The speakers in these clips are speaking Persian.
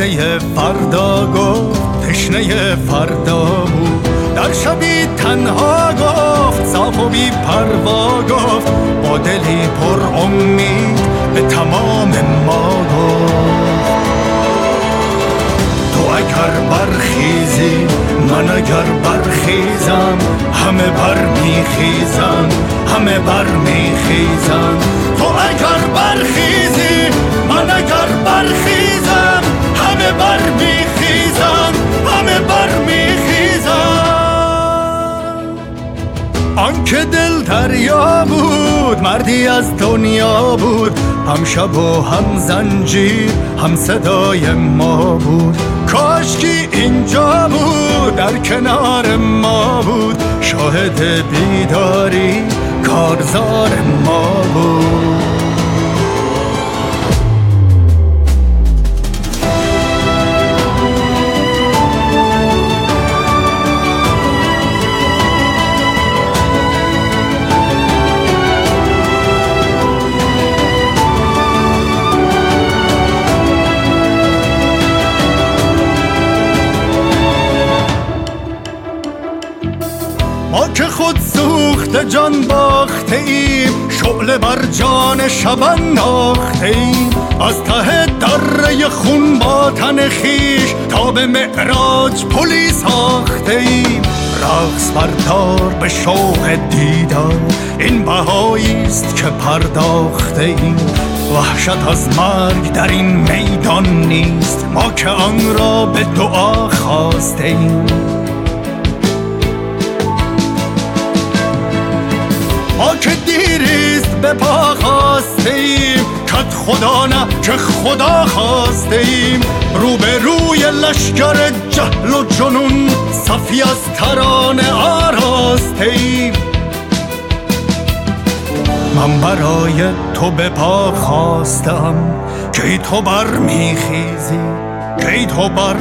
قصه فردا گفت تشنه فردا بود. در شبی تنها گفت صاف و بی پروا گفت. با دلی پر امید به تمام ما گفت. تو اگر برخیزی من اگر برخیزم همه بر میخیزم همه بر میخیزم تو اگر برخیزی آنکه دل دریا بود مردی از دنیا بود. هم شب و هم زنجیر هم صدای ما بود. کاشکی اینجا بود در کنار ما بود. شاهد بیداری کارزار ما بود. جان باخته ایم شعله بر جان شب انداخته ایم از ته دره خون با تن خویش تا به معراج پلی ساخته ایم رقص بر دار به شوق دیدار این بهایی است که پرداخته ایم. وحشت از مرگ در این میدان نیست ما که آن را به دعا خواسته ایم. ما که دیریست به پا خواسته ایم. کت خدا نه که خدا خواسته ایم. رو به روی لشکر جهل و جنون صفی از ترانه آراسته ایم. من برای تو به پا خواستم کی تو بر میخیزی کی تو بر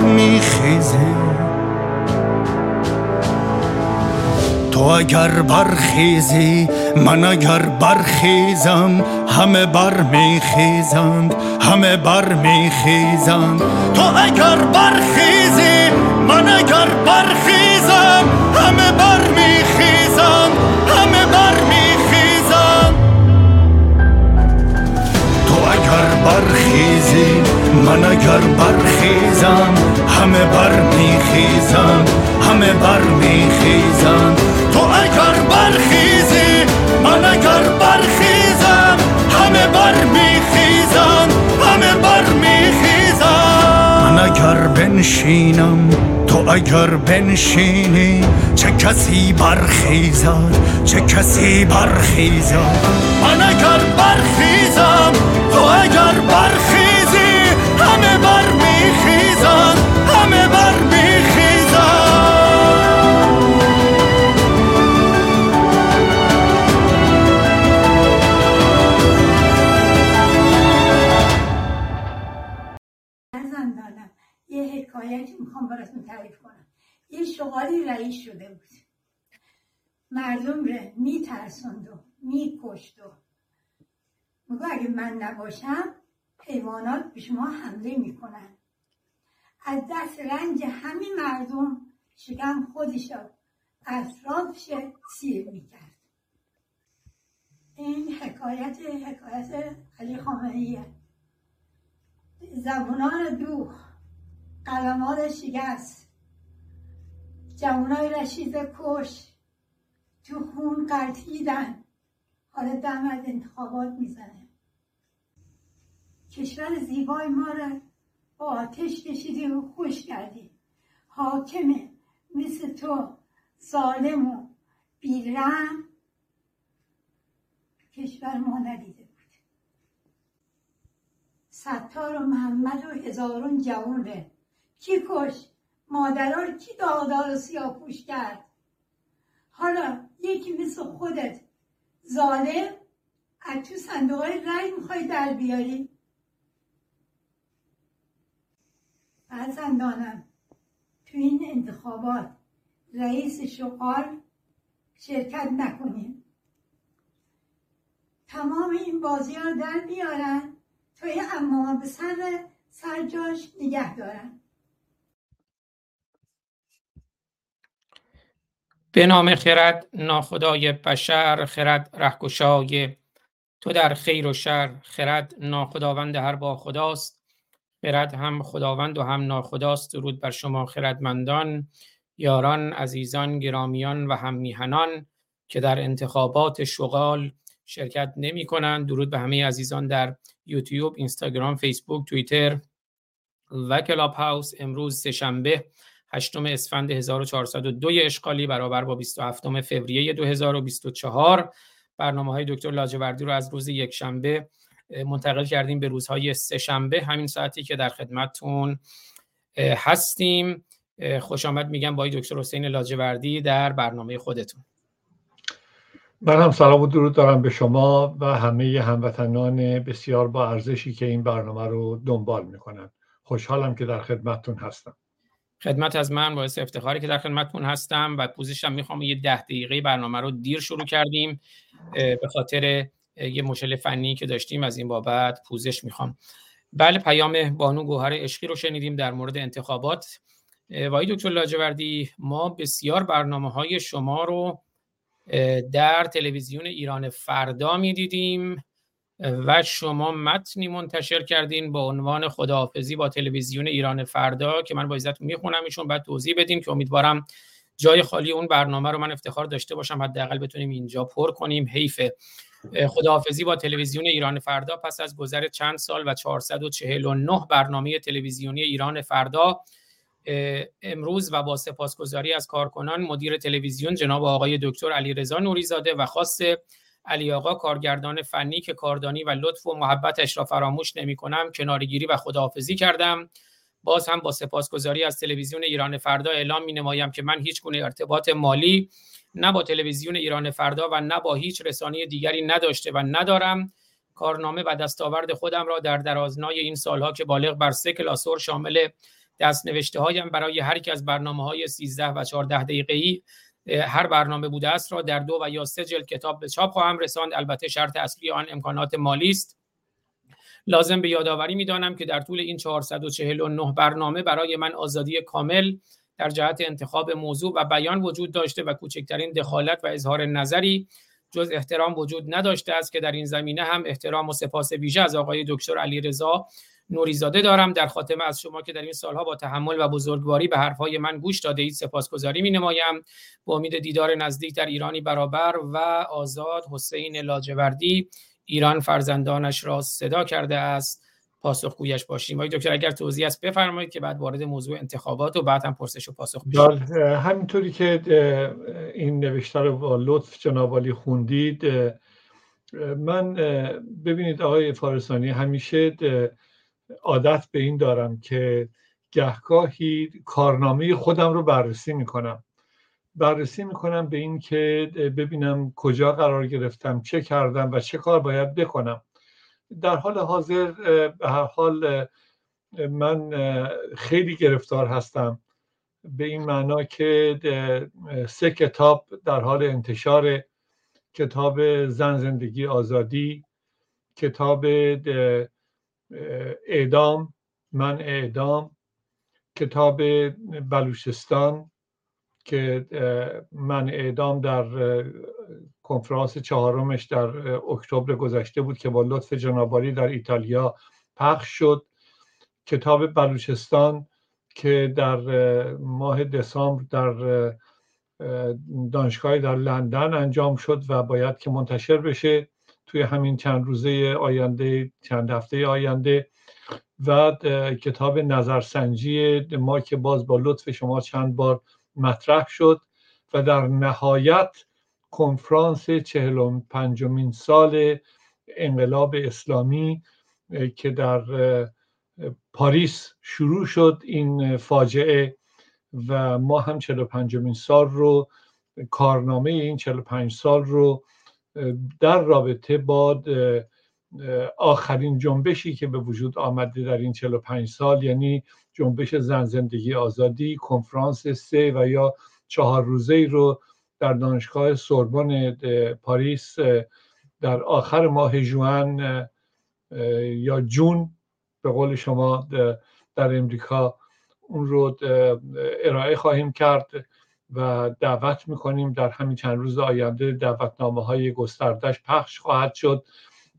تو اگر برخیزی من اگر برخیزم همه بر میخیزند همه بر میخیزند تو اگر برخیزی من اگر برخیزم همه بر میخیزند همه بر میخیزند تو اگر برخیزی من اگر برخیزم همه بر میخیزند همه بر میخیزند برخیزی. من اگر برخیزم همه بر میخیزند همه بر میخیزند من اگر بنشینم تو اگر بنشینی چه کسی برخیزد چه کسی برخیزد. من اگر رئیس شده بود. مردم رو میترسوند و میکشت و میگو اگه من نباشم حیوانات به شما حمله می‌کنن. از دست رنج همین مردم شکم خودش اطرافش سیر می‌کرد. این حکایت حکایت علی خامنه‌ایه. زبونان دوخ قلمات شکست. جوانای رشید کش تو خون قلتیدن. حالا دم از انتخابات می‌زنه. کشور زیبای ما را با آتش کشیدی و خوش کردی. حاکمه مثل تو ظالم و بیرم کشور ما ندیده بود. ستار و محمد و هزارون جوان ره کی کش؟ مادرها رو کی داغدار و سیاپوش کرد؟ حالا یکی مثل خودت ظالم از تو صندوق های رای می‌خوای در بیاری؟ فرزندانم تو این انتخابات رئیس شغال شرکت نکنیم تمام این بازی ها در بیارن توی امام به سر سرجاش نگه دارن. به نام خرد ناخدای بشر خرد رهگشای تو در خیر و شر خرد ناخداوند هر با خداست خرد هم خداوند و هم ناخداست. درود بر شما خردمندان یاران عزیزان گرامیان و هم میهنان که در انتخابات شغال شرکت نمی کنند. درود به همه عزیزان در یوتیوب اینستاگرام فیسبوک توییتر و کلاب هاوس. امروز سهشنبه هشتم اسفند 1402 اشغالی برابر با 27 فوریه 2024 برنامه های دکتر لاجوردی رو از روز یک شنبه منتقل کردیم به روزهای سه شنبه همین ساعتی که در خدمتتون هستیم. خوش آمد میگم با دکتر حسین لاجوردی در برنامه خودتون. من هم سلام و درود دارم به شما و همه هموطنان بسیار با ارزشی که این برنامه رو دنبال می‌کنن. خوشحالم که در خدمتتون هستم. خدمت از من باعث افتخاری که در خدمتتون هستم و پوزشم می‌خوام یه ده دقیقه برنامه رو دیر شروع کردیم به خاطر یه مشکل فنی که داشتیم از این بابت پوزش می‌خوام. بله پیام بانو گوهر عشقی رو شنیدیم در مورد انتخابات. وای دکتر لاجوردی ما بسیار برنامه های شما رو در تلویزیون ایران فردا می‌دیدیم. و شما متنی منتشر کردین با عنوان خداحافظی با تلویزیون ایران فردا که من با عزت می‌خونم ایشون. بعد توضیح بدیم که امیدوارم جای خالی اون برنامه رو من افتخار داشته باشم. حداقل بتونیم اینجا پر کنیم. حیف خداحافظی با تلویزیون ایران فردا پس از گذر چند سال و 449 برنامه تلویزیونی ایران فردا امروز و با سپاسگزاری از کارکنان مدیر تلویزیون جناب آقای دکتر علی رضا نوریزاده و خاص علی آقا کارگردان فنی که کاردانی و لطف و محبتش را فراموش نمی کنم کنارگیری و خداحافظی کردم. باز هم با سپاسگزاری از تلویزیون ایران فردا اعلام می نمایم که من هیچ گونه ارتباط مالی نه با تلویزیون ایران فردا و نه با هیچ رسانه دیگری نداشته و ندارم. کارنامه و دستاورد خودم را در درازنای این سالها که بالغ بر سه کلاسور شامل دست نوشته هایم برای هر از برنامه های 13 و 14 دقیقه ای هر برنامه بوده است را در دو و یا سه جلد کتاب به چاپ خواهم رساند. البته شرط اصلی آن امکانات مالی است. لازم به یادآوری می‌دانم که در طول این 449 برنامه برای من آزادی کامل در جهت انتخاب موضوع و بیان وجود داشته و کوچکترین دخالت و اظهار نظری جز احترام وجود نداشته است که در این زمینه هم احترام و سپاس ویژه از آقای دکتر علی رضا نوریزاده دارم در خاتمه از شما که در این سالها با تحمل و بزرگواری به حرفهای من گوش داده اید سپاسگزاری می نمایم با امید دیدار نزدیک در ایرانی برابر و آزاد حسین لاجوردی ایران فرزندانش را صدا کرده است. پاسخگویش باشیم. وای دکتر اگر توضیح است بفرمایید که بعد وارد موضوع انتخابات و بعد هم پرسش و پاسخ بشیم همینطوری که این نوشته رو با لطف جناب خوندید من ببینید آقای فارسانی همیشه عادت به این دارم که گهگاهی کارنامه خودم رو بررسی می‌کنم. بررسی می‌کنم به این که ببینم کجا قرار گرفتم چه کردم و چه کار باید بکنم. در حال حاضر به هر حال من خیلی گرفتار هستم به این معنا که سه کتاب در حال انتشار. کتاب زن زندگی آزادی کتاب اعدام من اعدام کتاب بلوچستان که من اعدام در کنفرانس چهارمش در اکتبر گذشته بود که با لطف جنابالی در ایتالیا پخش شد. کتاب بلوچستان که در ماه دسامبر در دانشگاه در لندن انجام شد و باید که منتشر بشه. توی همین چند روزه آینده چند هفته آینده و کتاب نظرسنجی ما که باز با لطف شما چند بار مطرح شد و در نهایت کنفرانس چهلم پنجمین سال انقلاب اسلامی که در پاریس شروع شد این فاجعه و ما هم 45 سال رو کارنامه این 45 سال رو در رابطه با آخرین جنبشی که به وجود آمده در این 45 سال یعنی جنبش زن زندگی آزادی کنفرانس سه و یا چهار روزه رو در دانشگاه سوربن پاریس در آخر ماه جوان یا جون به قول شما در امریکا اون رو ارائه خواهیم کرد. و دعوت می‌کنیم در همین چند روز آینده دعوتنامه های گستردش پخش خواهد شد.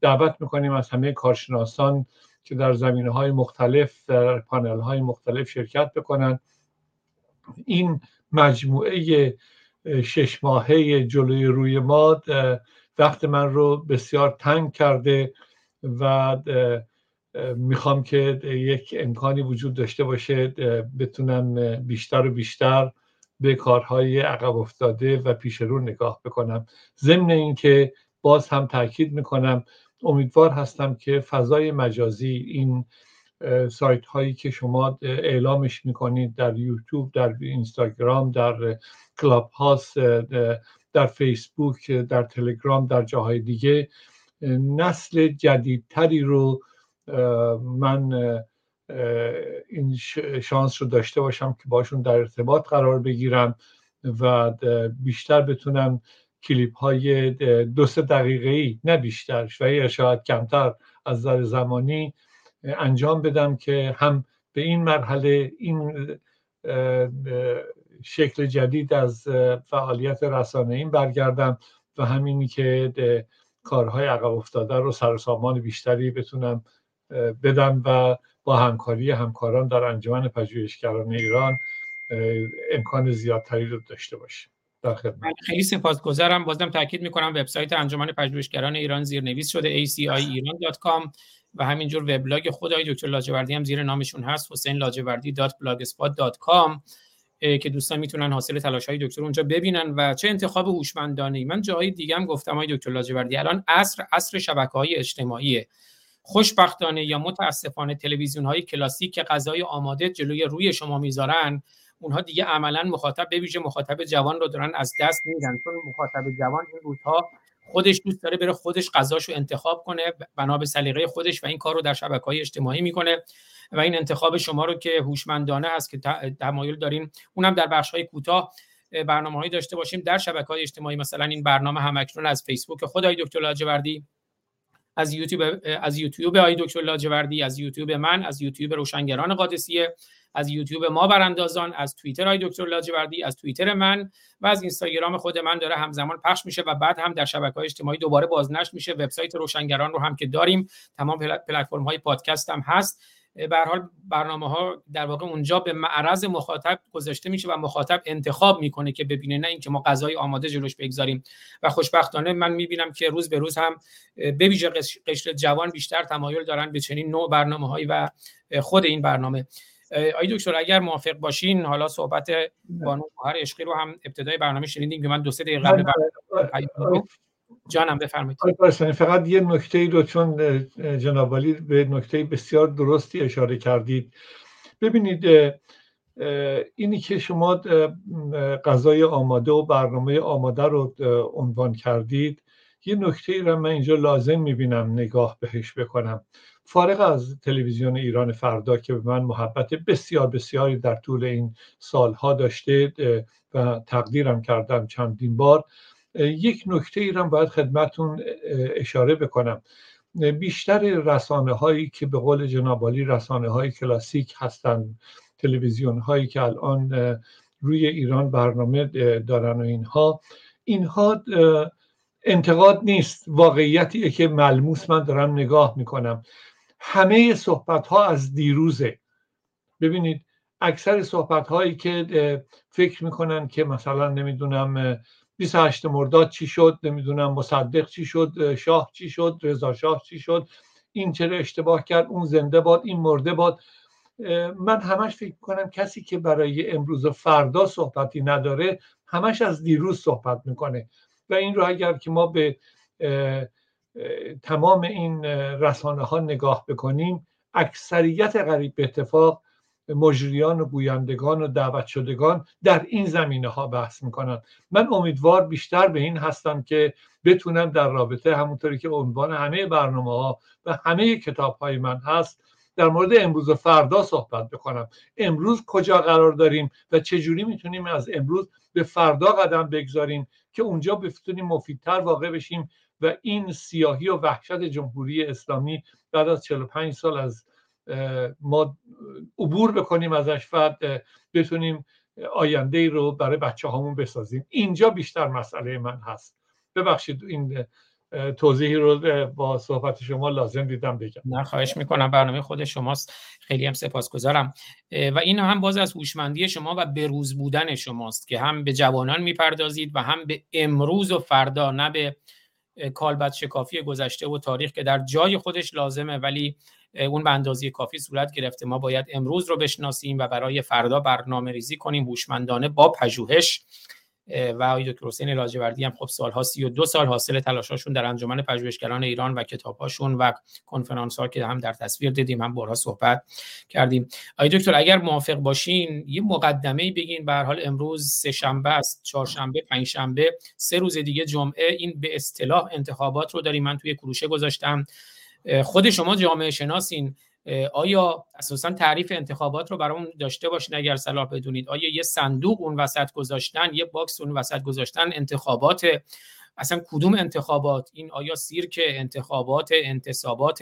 دعوت می‌کنیم از همه کارشناسان که در زمینه های مختلف در پانل های مختلف شرکت بکنن. این مجموعه شش ماهه جلوی روی ما وقت من رو بسیار تنگ کرده و می‌خوام که یک امکانی وجود داشته باشه بتونم بیشتر و بیشتر به کارهای عقب افتاده و پیش رو نگاه بکنم. ضمن اینکه باز هم تاکید می‌کنم امیدوار هستم که فضای مجازی این سایت هایی که شما اعلامش می‌کنید در یوتیوب در اینستاگرام در کلاب هاست در فیسبوک در تلگرام در جاهای دیگه نسل جدیدتری رو من این شانس رو داشته باشم که باشون در ارتباط قرار بگیرم و بیشتر بتونم کلیپ های دو سه دقیقه ای نه بیشتر یا شاید کمتر از نظر زمانی انجام بدم که هم به این مرحله این شکل جدید از فعالیت رسانه این برگردم و همینی که کارهای عقب افتاده رو سر سامان بیشتری بتونم بدم و با همکاری همکاران در انجمن پژوهشگران ایران امکان زیادتری رو داشته باشیم. خیلی سپاسگزارم. بازم تاکید می‌کنم وبسایت انجمن پژوهشگران ایران زیرنویس شده aciiran.com و همینجور وبلاگ خود آقای دکتر لاجوردی هم زیر نامشون هست حسین لاجوردی که دوستان می‌تونن حاصل تلاش های دکتر اونجا ببینن و چه انتخاب هوشمندانه ای من جای دیگه هم گفتم های دکتر لاجوردی الان عصر عصر شبکه های اجتماعی خوشبختانه یا متاسفانه تلویزیون های کلاسیک که غذای آماده جلوی روی شما می‌ذارن اونها دیگه عملا مخاطب به مخاطب جوان رو دارن از دست میدن. چون مخاطب جوان این روزها خودش دوست داره بره خودش غذاشو انتخاب کنه بنا به سلیقه خودش و این کار رو در شبکه های اجتماعی می‌کنه و این انتخاب شما رو که هوشمندانه هست که تمایل دارین اونم در بخش های کوتاه برنامه داشته باشیم. در شبکه های اجتماعی مثلا این برنامه همکنون از فیسبوک. خدای دکتر لاجوردی. از یوتیوب از یوتیوب آی دکتر لاجوردی از یوتیوب من از یوتیوب روشنگران قادسیه از یوتیوب ما براندازان از توییتر های دکتر لاجوردی از توییتر من و از اینستاگرام خود من داره همزمان پخش میشه و بعد هم در شبکه های اجتماعی دوباره بازنشر میشه. وبسایت روشنگران رو هم که داریم تمام پلتفرم های پادکست هم هست. به حال برنامه ها در واقع اونجا به معرض مخاطب گذاشته میشه و مخاطب انتخاب می‌کنه که ببینه نه اینکه ما غذای آماده جلوش بگذاریم. و خوشبختانه من می‌بینم که روز به روز هم به ویژه قشر جوان بیشتر تمایل دارن به چنین نوع برنامه هایی و خود این برنامه. آی دکتر اگر موافق باشین حالا صحبت بانو هر عشقی رو هم ابتدای برنامه شنیدیم که من دو سه دقیقه قبل جانم بفرمایید. فقط یه نکته ای رو چون جناب به نکته بسیار درستی اشاره کردید. ببینید اینی که شما غذای آماده و برنامه آماده رو عنوان کردید یه نکته ای رو من اینجا لازم می‌بینم نگاه بهش بکنم. فارغ از تلویزیون ایران فردا که به من محبت بسیار بسیاری در طول این سالها داشته و تقدیرم کردم چندین بار یک نکته ای باید خدمتون اشاره بکنم. بیشتر رسانه هایی که به قول جنابالی رسانه های کلاسیک هستند تلویزیون هایی که الان روی ایران برنامه دارن و اینها اینها انتقاد نیست. واقعیتیه که ملموس من دارم نگاه می‌کنم. همه صحبت ها از دیروزه. ببینید اکثر صحبت هایی که فکر می‌کنن که مثلا نمی‌دونم 28 مرداد چی شد؟ نمی‌دونم. مصدق چی شد؟ شاه چی شد؟ رضا شاه چی شد؟ این چرا اشتباه کرد؟ اون زنده باد؟ این مرده باد؟ من همش فکر کنم کسی که برای امروز و فردا صحبتی نداره همش از دیروز صحبت می‌کنه. و این رو اگر که ما به تمام این رسانه ها نگاه بکنیم اکثریت غریب به اتفاق مجریان و گویندگان و دعوت شدگان در این زمینه ها بحث می‌کنن من امیدوار بیشتر به این هستم که بتونم در رابطه همونطوری که عنوان همه برنامه ها و همه کتاب های من هست در مورد امروز و فردا صحبت بکنم. امروز کجا قرار داریم و چجوری می‌تونیم از امروز به فردا قدم بگذاریم که اونجا بتونیم مفیدتر واقع بشیم و این سیاهی و وحشت جمهوری اسلامی بعد از 45 سال از ما عبور بکنیم ازش و بتونیم آینده ای رو برای بچه هامون بسازیم. اینجا بیشتر مسئله من هست. ببخشید این توضیحی رو با صحبت شما لازم دیدم بگم. نه خواهش می‌کنم. برنامه خود شماست. خیلی هم سپاسگزارم. و این هم باز از هوشمندی شما و بروز بودن شماست که هم به جوانان می‌پردازید و هم به امروز و فردا نه به کالبد شکافی گذشته و تاریخ که در جای خودش لازمه ولی اون به اندازه کافی صورت گرفته. ما باید امروز رو بشناسیم و برای فردا برنامه ریزی کنیم. هوشمندانه با پژوهش و آقای دکتر حسین لاجوردی هم خب سالها سی و دو سال حاصل تلاشاشون در انجمن پژوهشگران ایران و کتابهاشون و کنفرانس ها که هم در تصویر دیدیم هم بارها صحبت کردیم. آقای دکتر اگر موافق باشین یه مقدمه بگین. به حال امروز سه شنبه است چهارشنبه پنج شنبه سه روز دیگه جمعه. این به اصطلاح انتخابات رو داریم. من توی کروشه گذاشتم. خود شما جامعه شناسین. آیا اساسا تعریف انتخابات رو برامون داشته باشین اگر صلاح بدونید؟ آیا یه صندوق اون وسط گذاشتن یه box اون وسط گذاشتن انتخابات؟ اصلا کدوم انتخابات؟ این آیا سیرک انتخابات انتصابات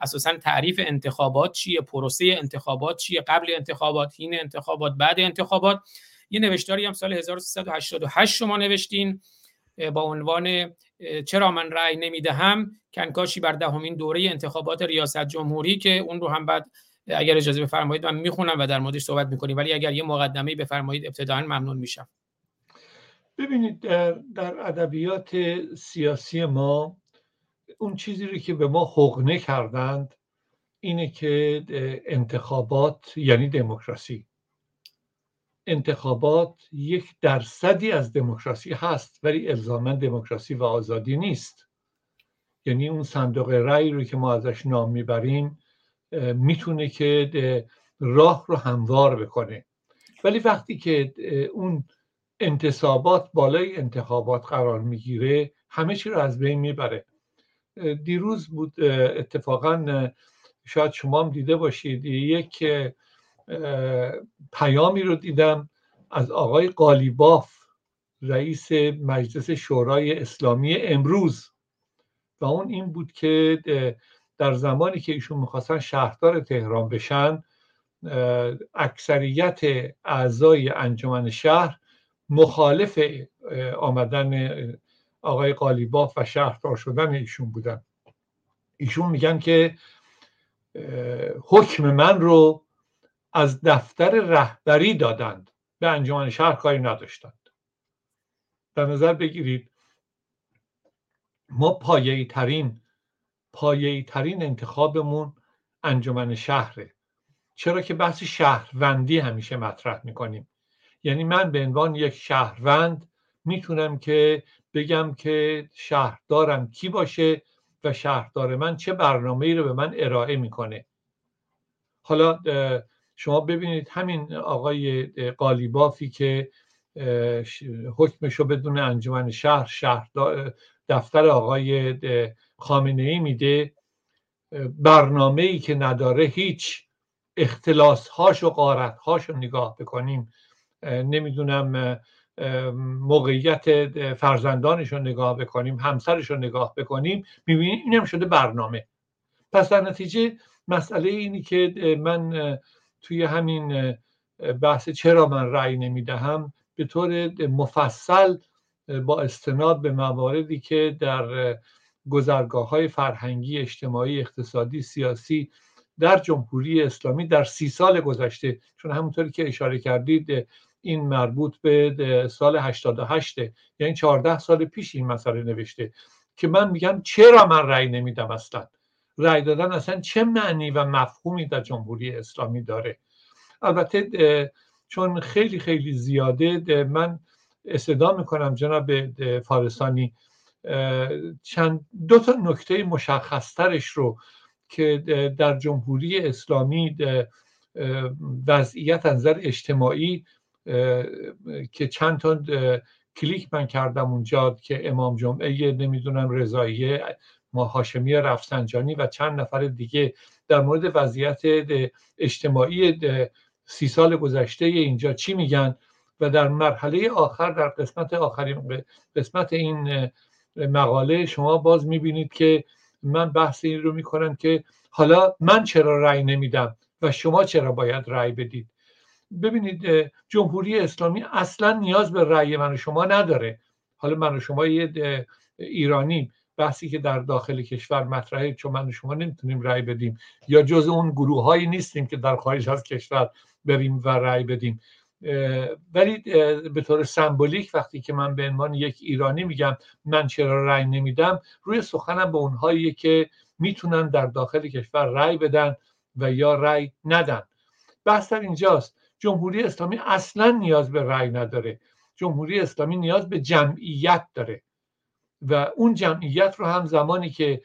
اساسا تعریف انتخابات چیه؟ پروسه انتخابات چیه؟ قبل انتخابات این انتخابات بعد انتخابات؟ یه نوشتاری هم سال 1388 شما نوشتین با عنوان چرا من رأی نمی‌دهم؟ کنکاشی بر دهمین دوره انتخابات ریاست جمهوری که اون رو هم بعد اگر اجازه بفرمایید من می‌خونم و در موردش صحبت می‌کنیم. ولی اگر یه مقدمه بفرمایید ابتداعا ممنون میشم. ببینید در, در ادبیات سیاسی ما اون چیزی رو که به ما حقنه کردند اینه که انتخابات یعنی دموکراسی. انتخابات یک درصدی از دموکراسی هست ولی الزاما دموکراسی و آزادی نیست. یعنی اون صندوق رأی رو که ما ازش نام می‌بریم می‌تونه که راه رو هموار بکنه. ولی وقتی که اون انتصابات بالای انتخابات قرار می‌گیره همه چی رو از بین می‌بره. دیروز بود اتفاقا شاید شما هم دیده باشید یک پیامی رو دیدم از آقای قالیباف رئیس مجلس شورای اسلامی امروز. و اون این بود که در زمانی که ایشون می‌خواستن شهردار تهران بشن اکثریت اعضای انجمن شهر مخالف آمدن آقای قالیباف و شهردار شدن ایشون بودن. ایشون میگن که حکم من رو از دفتر رهبری دادند. به انجمن شهر کاری نداشتند. در نظر بگیرید ما پایه‌ای ترین پایه‌ای ترین انتخابمون انجمن شهره. چرا که بحث شهروندی همیشه مطرح می‌کنیم. یعنی من به عنوان یک شهروند می‌تونم که بگم که شهردارم کی باشه و شهردار من چه برنامه ای رو به من ارائه می‌کنه. حالا شما ببینید همین آقای قالیبافی که حکمشو بدون انجمن شهر شهر دفتر آقای خامنه ای میده. برنامه ای که نداره هیچ اختلاس هاش و قارت هاش رو نگاه بکنیم نمی‌دونم موقعیت فرزندانش رو نگاه بکنیم همسرش رو نگاه بکنیم. می‌بینیم اینم شده برنامه. پس در نتیجه مسئله اینی که من توی همین بحث چرا من رأی نمی‌دهم به طور مفصل با استناد به مواردی که در گذرگاه های فرهنگی اجتماعی اقتصادی سیاسی در جمهوری اسلامی در سی سال گذشته چون همونطوری که اشاره کردید این مربوط به سال 88 یعنی 14 سال پیش این مسئله نوشته که من میگم چرا من رأی نمیدم اصلا؟ رأی دادن اصلا چه معنی و مفهومی در جمهوری اسلامی داره؟ البته چون خیلی خیلی زیاده من استدا می‌کنم جناب فارسانی. چند دو تا نکته مشخصترش رو که در جمهوری اسلامی وضعیت نظر اجتماعی که چند تا کلیک من کردم اونجا که امام جمعه نمی‌دونم رضاییه ما هاشمی رفسنجانی و چند نفر دیگه در مورد وضعیت اجتماعی سی سال گذشته اینجا چی میگن؟ و در مرحله آخر در قسمت آخرین قسمت این مقاله شما باز می‌بینید که من بحث این رو می‌کنم که حالا من چرا رأی نمیدم و شما چرا باید رأی بدید؟ ببینید جمهوری اسلامی اصلا نیاز به رأی من و شما نداره. حالا من و شما یه ایرانی بحثی که در داخل کشور مطرحه چون من شما نمی‌تونیم رأی بدیم. یا جز اون گروه هایی نیستیم که در خارج از کشور بریم و رأی بدیم. ولی به طور سمبولیک وقتی که من به عنوان یک ایرانی میگم من چرا رأی نمیدم روی سخنم به اونهایی که می‌تونن در داخل کشور رأی بدن و یا رأی ندن. بحث در اینجاست. جمهوری اسلامی اصلا نیاز به رأی نداره. جمهوری اسلامی نیاز به جمعیت داره. و اون جمعیت رو هم زمانی که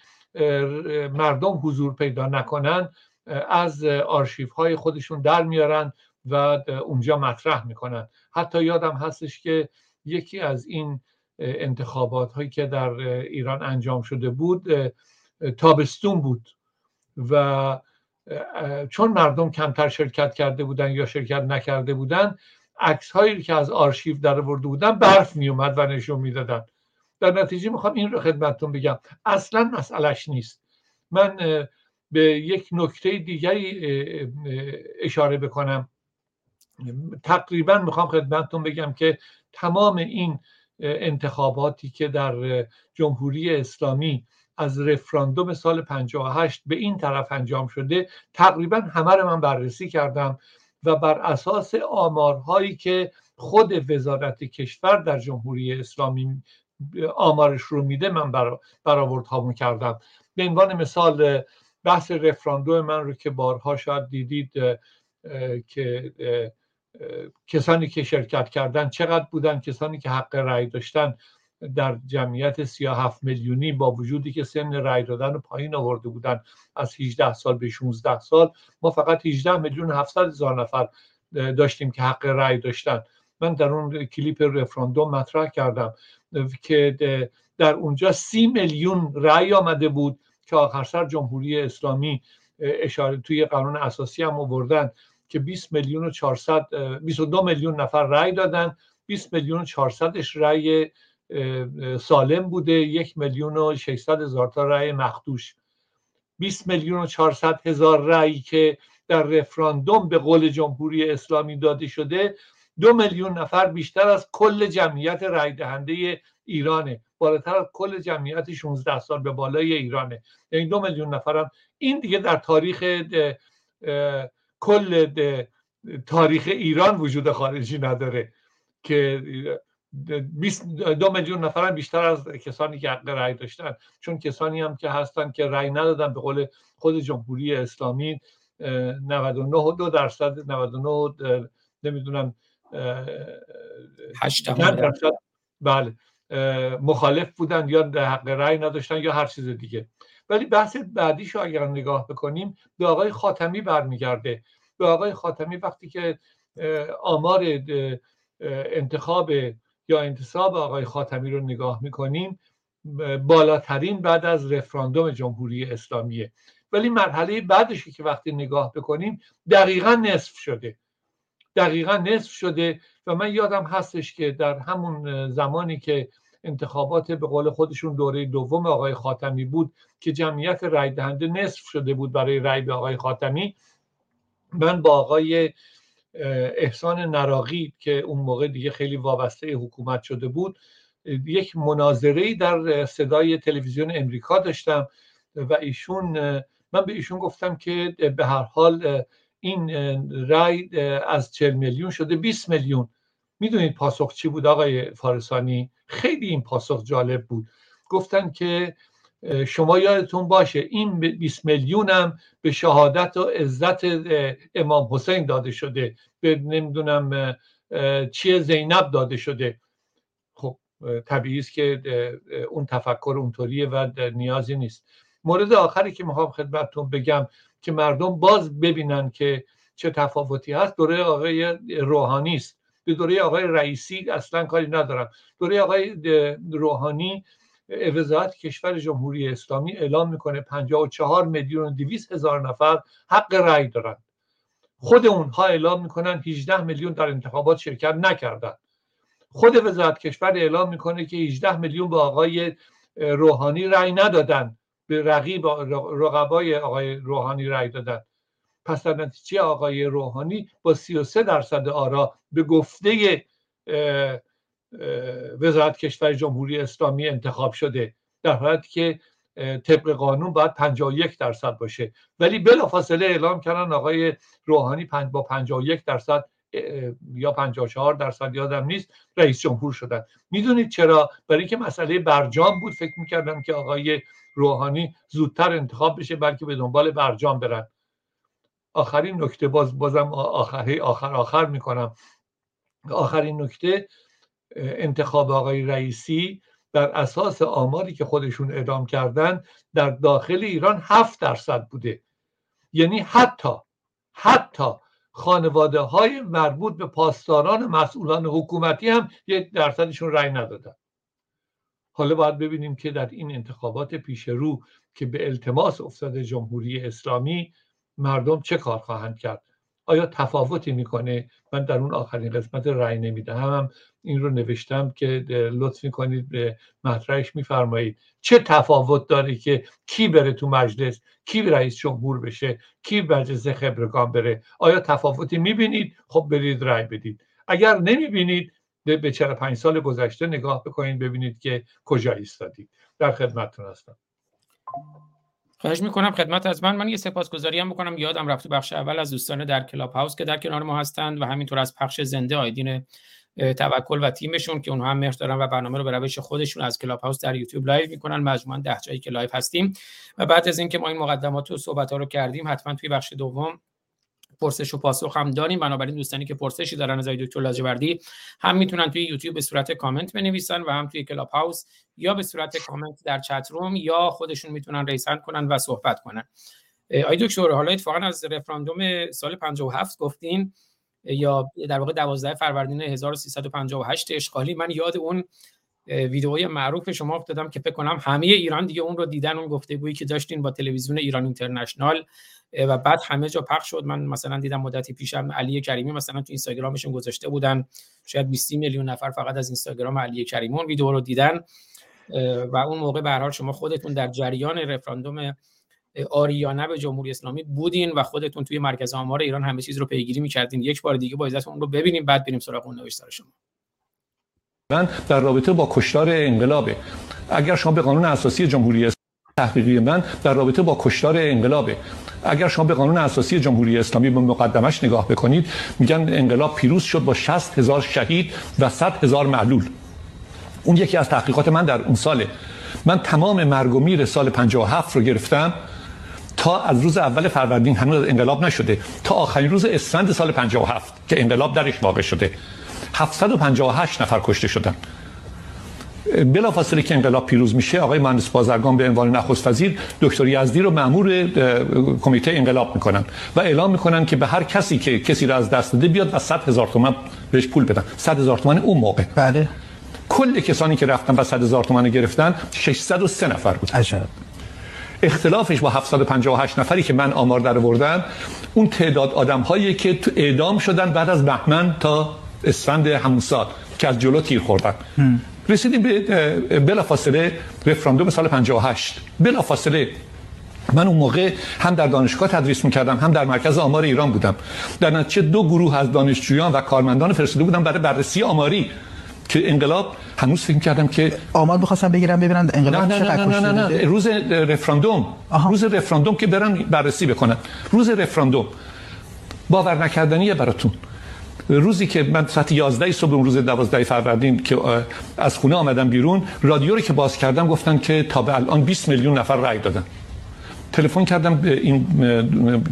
مردم حضور پیدا نکنن از آرشیف های خودشون در میارن و اونجا مطرح می‌کنن. حتی یادم هستش که یکی از این انتخابات هایی که در ایران انجام شده بود تابستون بود و چون مردم کمتر شرکت کرده بودن یا شرکت نکرده بودن عکس هایی که از آرشیو در ورده بودن برف می اومد و نشون می‌دادن. در نتیجه می‌خوام این رو خدمتتون بگم. اصلا مسئلهش نیست. من به یک نکته دیگری اشاره بکنم. تقریبا می‌خوام خدمتتون بگم که تمام این انتخاباتی که در جمهوری اسلامی از رفراندوم سال 58 به این طرف انجام شده تقریبا همه رو من بررسی کردم و بر اساس آمارهایی که خود وزارت کشور در جمهوری اسلامی آمارش رو میده من برآورد هامون کردم. به عنوان مثال بحث رفراندوم من رو که بارها شاید دیدید که کسانی که شرکت کردن چقدر بودن؟ کسانی که حق رأی داشتن در جمعیت 37 میلیونی با وجودی که سن رأی دادن رو پایین آورده بودن. از 18 سال به 16 سال ما فقط 18 میلیون 700 هزار نفر داشتیم که حق رأی داشتن. من در اون کلیپ رفراندوم مطرح کردم. که در اونجا سی میلیون رأی آمده بود که آخر سر جمهوری اسلامی اشاره توی قانون اساسی هم آوردن که 20 میلیون و 400 22 میلیون نفر رأی دادن. 20 میلیون و 400ش رأی سالم بوده. یک میلیون و 600 هزار تا رأی مخدوش. 20 میلیون و 400 هزار رأی که در رفراندوم به قول جمهوری اسلامی داده شده دو میلیون نفر بیشتر از کل جمعیت رأی دهنده ایرانه. بالاتر از کل جمعیت 16 سال به بالای ایرانه. یعنی دو میلیون نفرم این دیگه در تاریخ کل تاریخ ایران وجود خارجی نداره که دو میلیون نفر بیشتر از کسانی که حق رأی داشتن. چون کسانی هم که هستن که رأی ندادن به قول خود جمهوری اسلامی 99 دو درصد 99 نمی‌دونم 8 درصد بله. مخالف بودن یا حق رأی نداشتن یا هر چیز دیگه. ولی بحث بعدیش رو اگر نگاه بکنیم به آقای خاتمی برمیگرده. به آقای خاتمی وقتی که آمار انتخاب یا انتصاب آقای خاتمی رو نگاه می‌کنیم بالاترین بعد از رفراندوم جمهوری اسلامیه. ولی مرحله بعدشی که وقتی نگاه بکنیم دقیقا نصف شده. دقیقا نصف شده و من یادم هستش که در همون زمانی که انتخابات به قول خودشون دوره دوم آقای خاتمی بود که جمعیت رای دهنده نصف شده بود برای رای به آقای خاتمی من با آقای احسان نراقی که اون موقع دیگه خیلی وابسته حکومت شده بود یک مناظره در صدای تلویزیون امریکا داشتم و ایشون من به ایشون گفتم که به هر حال این رای از 40 میلیون شده 20 میلیون. می‌دونید پاسخ چی بود آقای فارسانی؟ خیلی این پاسخ جالب بود. گفتن که شما یادتون باشه این 20 میلیون هم به شهادت و عزت امام حسین داده شده. به نمی‌دونم چیه زینب داده شده. خب طبیعی است که اون تفکر اونطوریه و نیازی نیست. مورد آخری که می‌خوام خدمتتون بگم که مردم باز ببینن که چه تفاوتی هست. دوره آقای روحانی است. به دوره آقای رئیسی اصلا کاری ندارم. دوره آقای روحانی وزارت کشور جمهوری اسلامی اعلام می‌کنه 54 میلیون و 200 هزار نفر حق رأی دارن. خود اونها اعلام می‌کنن 18 میلیون در انتخابات شرکت نکردن. خود وزارت کشور اعلام می‌کنه که 18 میلیون به آقای روحانی رأی ندادن. به رقیب رقبای آقای روحانی رأی دادن. پس در نتیجه آقای روحانی با 33 درصد آرا به گفته وزارت کشور جمهوری اسلامی انتخاب شده. در حالتی که طبق قانون باید 51 درصد باشه. ولی بلافاصله اعلام کردن آقای روحانی با 51 درصد یا 54 درصد یادم نیست رئیس جمهور شدن. می‌دونید چرا؟ برای اینکه مسئله برجام بود. فکر می‌کردم که آقای روحانی زودتر انتخاب بشه بلکه به دنبال برجام برن. آخرین نکته باز بازم آخر آخر آخر می‌کنم. آخرین نکته انتخاب آقای رئیسی بر اساس آماری که خودشون اعلام کردن در داخل ایران هفت درصد بوده. یعنی حتی حتی خانواده های مربوط به پاسداران مسئولان حکومتی هم یک درصدشون رأی ندادن. حالا باید ببینیم که در این انتخابات پیش رو که به التماس افتاده جمهوری اسلامی مردم چه کار خواهند کرد؟ آیا تفاوتی می‌کنه؟ من در اون آخرین قسمت رأی نمی‌دهم. این رو نوشتم که لطف می‌کنید به مطرحش میفرمایید. چه تفاوت داره که کی بره تو مجلس؟ کی رئیس جمهور بشه؟ کی مجلس خبرگان بره؟ آیا تفاوتی می‌بینید؟ خب برید رأی بدید. اگر نمی‌بینید به چرا پنج سال گذشته نگاه بکنید ببینید که کجا ایستادید. در خدمتتون هستم. خواهش می‌کنم خدمت از من. من یه سپاسگزاری هم بکنم. یادم رفت بخش اول از دوستان در کلاب هاوس که در کنار ما هستند و همینطور از پخش زنده آیدین توکل و تیمشون که اونها هم مهر دارن و برنامه رو به روش خودشون از کلاب هاوس در یوتیوب live می‌کنن. مجموعا ده جایی که live هستیم. و بعد از اینکه ما این مقدمات و صحبت ها رو کردیم حتما توی بخش دوم پرسش و پاسخ هم داریم. بنابراین دوستانی که پرسشی دارن از دکتر لاجوردی هم می‌تونن توی یوتیوب به صورت کامنت بنویسن و هم توی کلاب هاوس یا به صورت کامنت در chat room یا خودشون می‌تونن raise hand کنن و صحبت کنن. آقای دکتر حالا اتفاقا از رفراندوم سال 57 گفتین یا در واقع 12 فروردین 1358 اشغالی. من یاد اون ویدئوی معروف شما افتادم که فکر کنم همه ایران دیگه اون رو دیدن اون گفتگویی که داشتین با تلویزیون ایران اینترنشنال. و بعد همه جا پخش شد. من مثلا دیدم مدتی پیش هم علی کریمی مثلا تو اینستاگرامشون گذاشته بودن. شاید 20 میلیون نفر فقط از اینستاگرام علی کریمی اون ویدیو رو دیدن. و اون موقع به حال شما خودتون در جریان رفراندوم آریانه به جمهوری اسلامی بودین و خودتون توی مرکز آمار ایران همه چیز رو پیگیری می‌کردین. یک بار دیگه با اون رو ببینیم بعد بریم سراغ اون نوشتار شما. من در رابطه با کشتار انقلابه اگر شما به قانون اساسی جمهوری تحقیقی من در رابطه با کشتار انقلابه اگر شما به قانون اساسی جمهوری اسلامی به مقدمش نگاه بکنید میگن انقلاب پیروز شد با 60 هزار شهید و 100 هزار معلول. اون یکی از تحقیقات من در اون ساله. من تمام مرگ و میر سال 57 رو گرفتم تا از روز اول فروردین هنوز انقلاب نشده تا آخرین روز اسفند سال 57 که انقلاب درش واقع شده. 758 نفر کشته شدن. بلافاصله که انقلاب پیروز میشه آقای مهندس بازرگان به عنوان نخست وزیر دکتر یزدی رو مأمور کمیته انقلاب می‌کنن و اعلام می‌کنن که به هر کسی که کسی رو از دست داده بیاد و 100 هزار تومان بهش پول بدن. 100 هزار تومان اون موقع. بله. کل کسانی که رفتن و 100 هزار تومان گرفتن 603 نفر بود. عجب. اختلافش با 758 نفری که من آمار در آوردم اون تعداد آدم هایی که تو اعدام شدن بعد از بهمن تا اسفند همون سال که از جلو تیر خوردن. رسیدیم به بلا فاصله رفراندوم سال 58 بلا فاصله من اون موقع هم در دانشگاه تدریس می‌کردم هم در مرکز آمار ایران بودم. در نتیجه دو گروه از دانشجویان و کارمندان فرستاده بودم برای بررسی آماری که انقلاب هنوز فکر کردم که آمار می‌خواستم بگیرم ببینن انقلاب نه نه نه, نه, نه, نه. روز رفراندوم. آها. روز رفراندوم که برن بررسی بکنن روز رفراندوم. باور نکردنیه براتون. روزی که من ساعت 11 صبح اون روز 12 فروردین که از خونه آمدم بیرون رادیو رو که باز کردم گفتن که تا به الان 20 میلیون نفر رأی دادن. تلفن کردم به این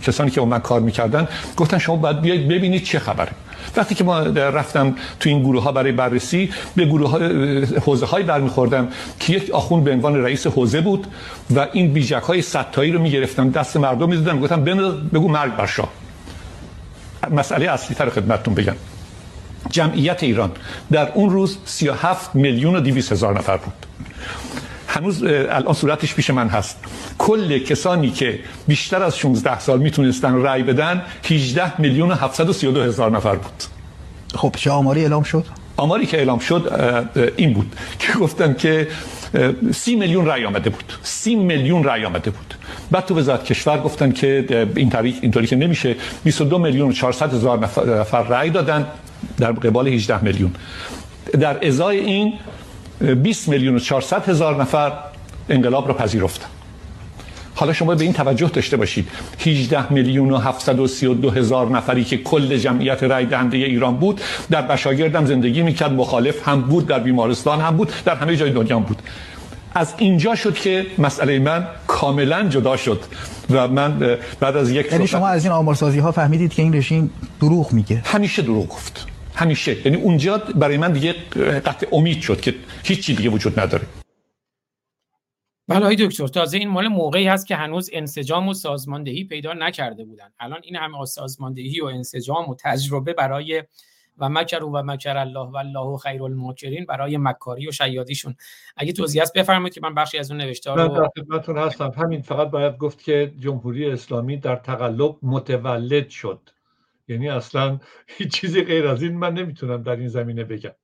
کسانی که با من کار می‌کردن. گفتن شما باید بیاید ببینید چه خبره. وقتی که ما رفتم تو این گروه ها برای بررسی به گروه های حوزه های برمیخوردم که یک آخوند به عنوان رئیس حوزه بود و این بیجک های ستایی رو می‌گرفتم. دست مردم می‌دادم گفتم بگو مرگ بر شاه مسئله اصلی تر خدمتتون بگم. جمعیت ایران در اون روز 37 میلیون و 200 هزار نفر بود. هنوز الان صورتش پیش من هست. کل کسانی که بیشتر از 16 سال می‌تونستن رأی بدن 18 میلیون و 732 هزار نفر بود. خب چه آماری اعلام شد؟ آماری که اعلام شد این بود که گفتن که سی میلیون رای آمده بود. سی میلیون رای آمده بود. بعد تو وزارت کشور گفتن که این طریق اینطوری که نمیشه. 22 میلیون و 400 هزار نفر رای دادن در قبال 18 میلیون. در ازای این 20 میلیون و 400 هزار نفر انقلاب رو پذیرفتن. حالا شما به این توجه داشته باشید. 18 میلیون و 732 هزار نفری که کل جمعیت رای دهنده ایران بود در بشاگردم زندگی می‌کرد. مخالف هم بود در بیمارستان هم بود در همه جای دنیا بود. از اینجا شد که مسئله من کاملا جدا شد و من بعد از یک یعنی شما از این آمارسازی ها فهمیدید که این رژیم دروغ میگه. همیشه دروغ گفت. همیشه. یعنی اونجا برای من دیگه قطع امید شد که هیچ چی دیگه وجود نداره. بله دکتر تازه این مال موقعی هست که هنوز انسجام و سازماندهی پیدا نکرده بودن. الان این همه سازماندهی و انسجام و تجربه برای و مکر و مکر الله و الله خیر الماکرین برای مکاری و شیادیشون. اگه توضیح هست بفرمایید که من بخشی از اون نوشته رو من خدمتتون هستم. همین فقط باید گفت که جمهوری اسلامی در تقلب متولد شد. یعنی اصلا هیچ چیزی غیر از این من نمی‌تونم در این زمینه بگم.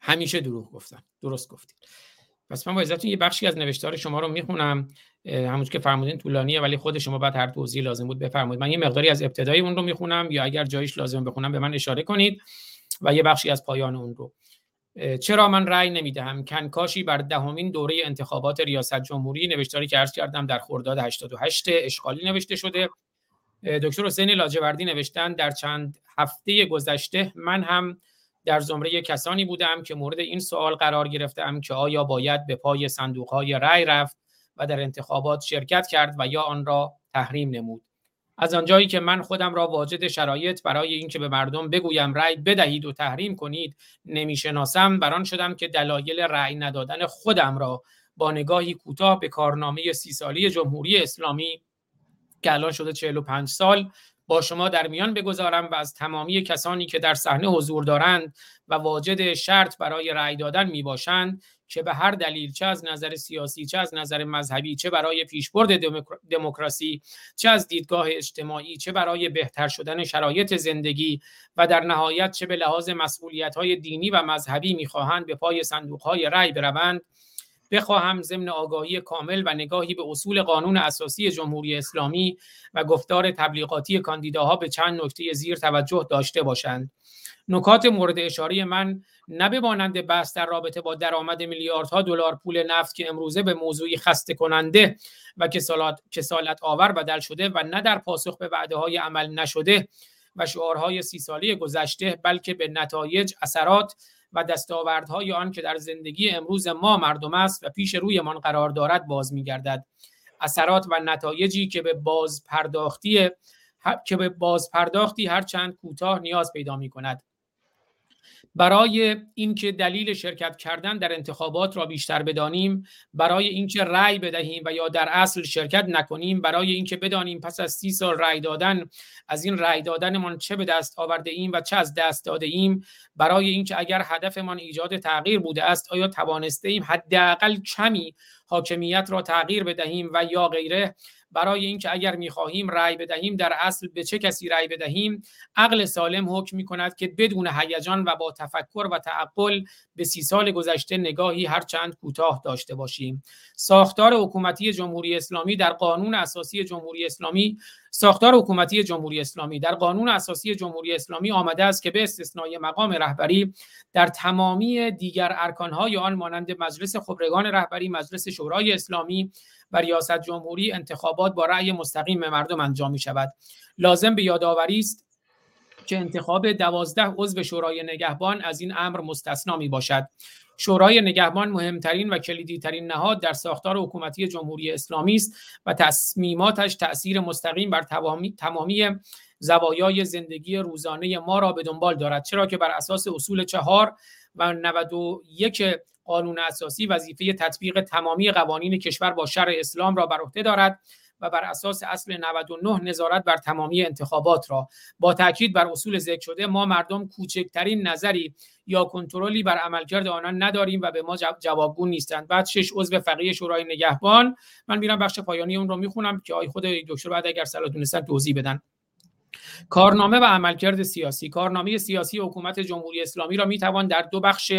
همیشه دروغ گفتن درست گفتید. پس من با یه بخشی از نوشتار شما رو می‌خونم. همونجور که فرمودین طولانیه ولی خود شما بعد هر توضیح لازم بود بفرمایید. من یه مقداری از ابتدای اون رو می‌خونم یا اگر جایش لازم بخونم به من اشاره کنید و یه بخشی از پایان اون رو. چرا من رأی نمی‌دهم؟ کنکاشی بر دهمین دوره انتخابات ریاست جمهوری نوشتاری که عرض کردم در خرداد 88 اشغالی نوشته شده. دکتر حسین لاجوردی نوشتن در چند هفته گذشته من هم در زمره کسانی بودم که مورد این سوال قرار گرفتم که آیا باید به پای صندوقهای رأی رفت و در انتخابات شرکت کرد و یا آن را تحریم نمود. از آنجایی که من خودم را واجد شرایط برای اینکه به مردم بگویم رأی بدهید و تحریم کنید نمی‌شناسم. بران شدم که دلایل رأی ندادن خودم را با نگاهی کوتاه به کارنامه سی سالی جمهوری اسلامی که الان شده 45 سال با شما در میان بگذارم و از تمامی کسانی که در صحنه حضور دارند و واجد شرط برای رأی دادن می باشند که به هر دلیل چه از نظر سیاسی چه از نظر مذهبی چه برای پیشبرد دموکراسی چه از دیدگاه اجتماعی چه برای بهتر شدن شرایط زندگی و در نهایت چه به لحاظ مسئولیت های دینی و مذهبی می‌خواهند به پای صندوق های رأی بروند. بخواهم ضمن آگاهی کامل و نگاهی به اصول قانون اساسی جمهوری اسلامی و گفتار تبلیغاتی کاندیداها به چند نکته زیر توجه داشته باشند. نکات مورد اشاره من نه به مانند بحث در رابطه با درآمد میلیاردها دلار پول نفت که امروزه به موضوعی خسته کننده و کسالت, کسالت آور بدل شده و نه در پاسخ به وعده های عمل نشده و شعارهای سی سالی گذشته بلکه به نتایج اثرات و دستاوردهای آن که در زندگی امروز ما مردم است و پیش رویمان قرار دارد باز میگردد. اثرات و نتایجی که به باز پرداختی که به باز پرداختی هر چند کوتاه نیاز پیدا می کند برای اینکه دلیل شرکت کردن در انتخابات را بیشتر بدانیم برای اینکه رأی بدهیم و یا در اصل شرکت نکنیم برای اینکه بدانیم پس از سی سال رأی دادن از این رأی دادنمان چه به دست آورده ایم و چه از دست داده ایم برای اینکه اگر هدفمان ایجاد تغییر بوده است آیا توانسته ایم حداقل کمی حاکمیت را تغییر بدهیم و یا غیره؟ برای اینکه اگر می‌خواهیم رأی بدهیم در اصل به چه کسی رأی بدهیم؟ عقل سالم حکم می کند که بدون هیجان و با تفکر و تعقل به سی سال گذشته نگاهی هر چند کوتاه داشته باشیم. ساختار حکومتی جمهوری اسلامی در قانون اساسی جمهوری اسلامی ساختار حکومتی جمهوری اسلامی. در قانون اساسی جمهوری اسلامی آمده است که به استثنای مقام رهبری در تمامی دیگر ارکانهای آن مانند مجلس خبرگان رهبری مجلس شورای اسلامی و ریاست جمهوری انتخابات با رأی مستقیم مردم انجام می شود لازم به یادآوری است که انتخاب دوازده عضو شورای نگهبان از این امر مستثنا می باشد شورای نگهبان مهمترین و کلیدی ترین نهاد در ساختار حکومتی جمهوری اسلامی است و تصمیماتش تأثیر مستقیم بر تمامی زوایای زندگی روزانه ما را به دنبال دارد چرا که بر اساس اصول چهار و 91 قانون اساسی وظیفه تطبیق تمامی قوانین کشور با شرع اسلام را بر عهده دارد. و بر اساس اصل 99 نظارت بر تمامی انتخابات را. با تاکید بر اصول ذکر شده ما مردم کوچکترین نظری یا کنترلی بر عملکرد آنان نداریم و به ما جوابگو نیستند. بعد شش عضو فقیه شورای نگهبان. من میرم بخش پایانی اون رو می‌خونم که آی خود دکتر بعد اگر صلاح دونستن توضیح بدن. کارنامه و عملکرد سیاسی. کارنامه سیاسی حکومت جمهوری اسلامی را می‌توان در دو بخش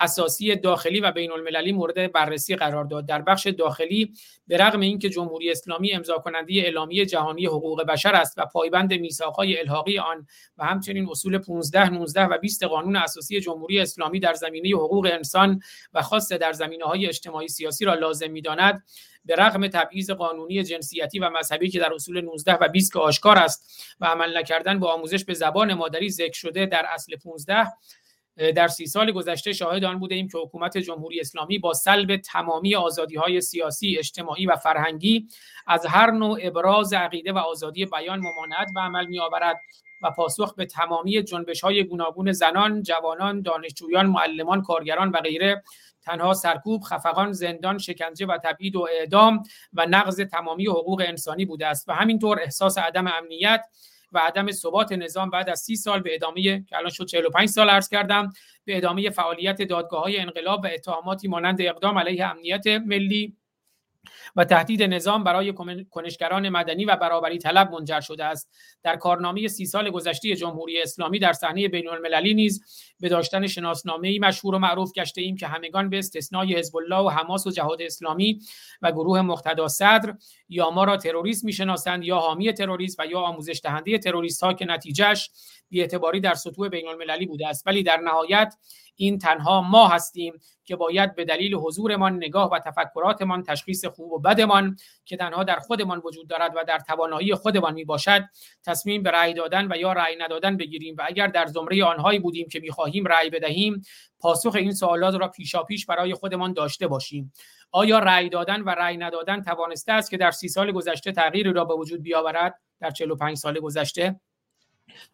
اساسی داخلی و بین المللی مورد بررسی قرار داد. در بخش داخلی به رغم اینکه جمهوری اسلامی امضا کننده اعلامیه جهانی حقوق بشر است و پایبند میثاقهای الحاقی آن و همچنین اصول 15 19 و 20 قانون اساسی جمهوری اسلامی در زمینه حقوق انسان و خاصه در زمینه های اجتماعی سیاسی را لازم می‌داند به رغم تبعیض قانونی جنسیتی و مذهبی که در اصول 19 و 20 که آشکار است و عمل نکردن با آموزش به زبان مادری ذکر شده در اصل 15 در سی سال گذشته شاهد آن بوده ایم که حکومت جمهوری اسلامی با سلب تمامی آزادی های سیاسی، اجتماعی و فرهنگی از هر نوع ابراز عقیده و آزادی بیان ممانعت به عمل می آورد و پاسخ به تمامی جنبش های گوناگون زنان، جوانان، دانشجویان، معلمان، کارگران و غیره تنها سرکوب، خفقان، زندان، شکنجه و تبعید و اعدام و نقض تمامی حقوق انسانی بوده است. و همینطور احساس عدم امنیت و عدم ثبات نظام بعد از سی سال به ادامه که الان شد 45 سال عرض کردم به ادامه فعالیت دادگاه های انقلاب و اتهاماتی مانند اقدام علیه امنیت ملی و تهدید نظام برای کنشگران مدنی و برابری طلب منجر شده است. در کارنامه سی سال گذشته جمهوری اسلامی در صحنه بین المللی نیز به داشتن شناسنامه مشهور و معروف گشته ایم که همگان به استثنای حزب الله و حماس و جهاد اسلامی و گروه مقتدا صدر یا ما را تروریست می‌شناسند یا حامی تروریست و یا آموزش دهنده تروریست ها که نتیجهش بیاعتباری در سطوح بین المللی بوده است. ولی در نهایت این تنها ما هستیم که باید به دلیل حضورمان نگاه و تفکراتمان تشخیص خوب و بدمان که تنها در خودمان وجود دارد و در توانایی خودمان می باشد تصمیم به رأی دادن و یا رأی ندادن بگیریم و اگر در زمره آنهایی بودیم که می‌خواهیم رأی بدهیم پاسخ این سوالات را پیشا پیش برای خودمان داشته باشیم. آیا رأی دادن و رأی ندادن توانسته است که در سی سال گذشته تغییری را به وجود بیاورد؟ در 45 سال گذشته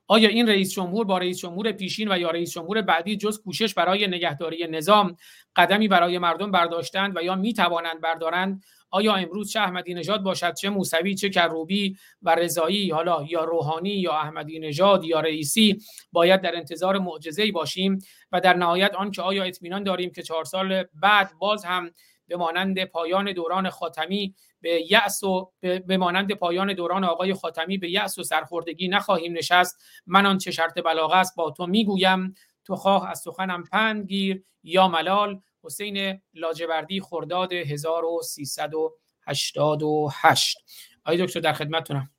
آیا این رئیس جمهور با رئیس جمهور پیشین و یا رئیس جمهور بعدی جز کوشش برای نگهداری نظام قدمی برای مردم برداشتند و یا می توانند بردارند؟ آیا امروز چه احمدی نژاد باشد؟ چه موسوی چه کروبی و رضایی؟ حالا یا روحانی یا احمدی نژاد یا رئیسی باید در انتظار معجزه‌ای باشیم و در نهایت آن که آیا اطمینان داریم که چهار سال بعد باز هم به مانند پایان دوران خاتمی به یأس و به مانند پایان دوران آقای خاتمی به یأس و سرخوردگی نخواهیم نشست. من آن چه شرط بلاغه است با تو می‌گویم. تو خواه از سخنم پند گیر. یا ملال حسین لاجوردی خرداد 1388 آقای دکتر در خدمتتونم.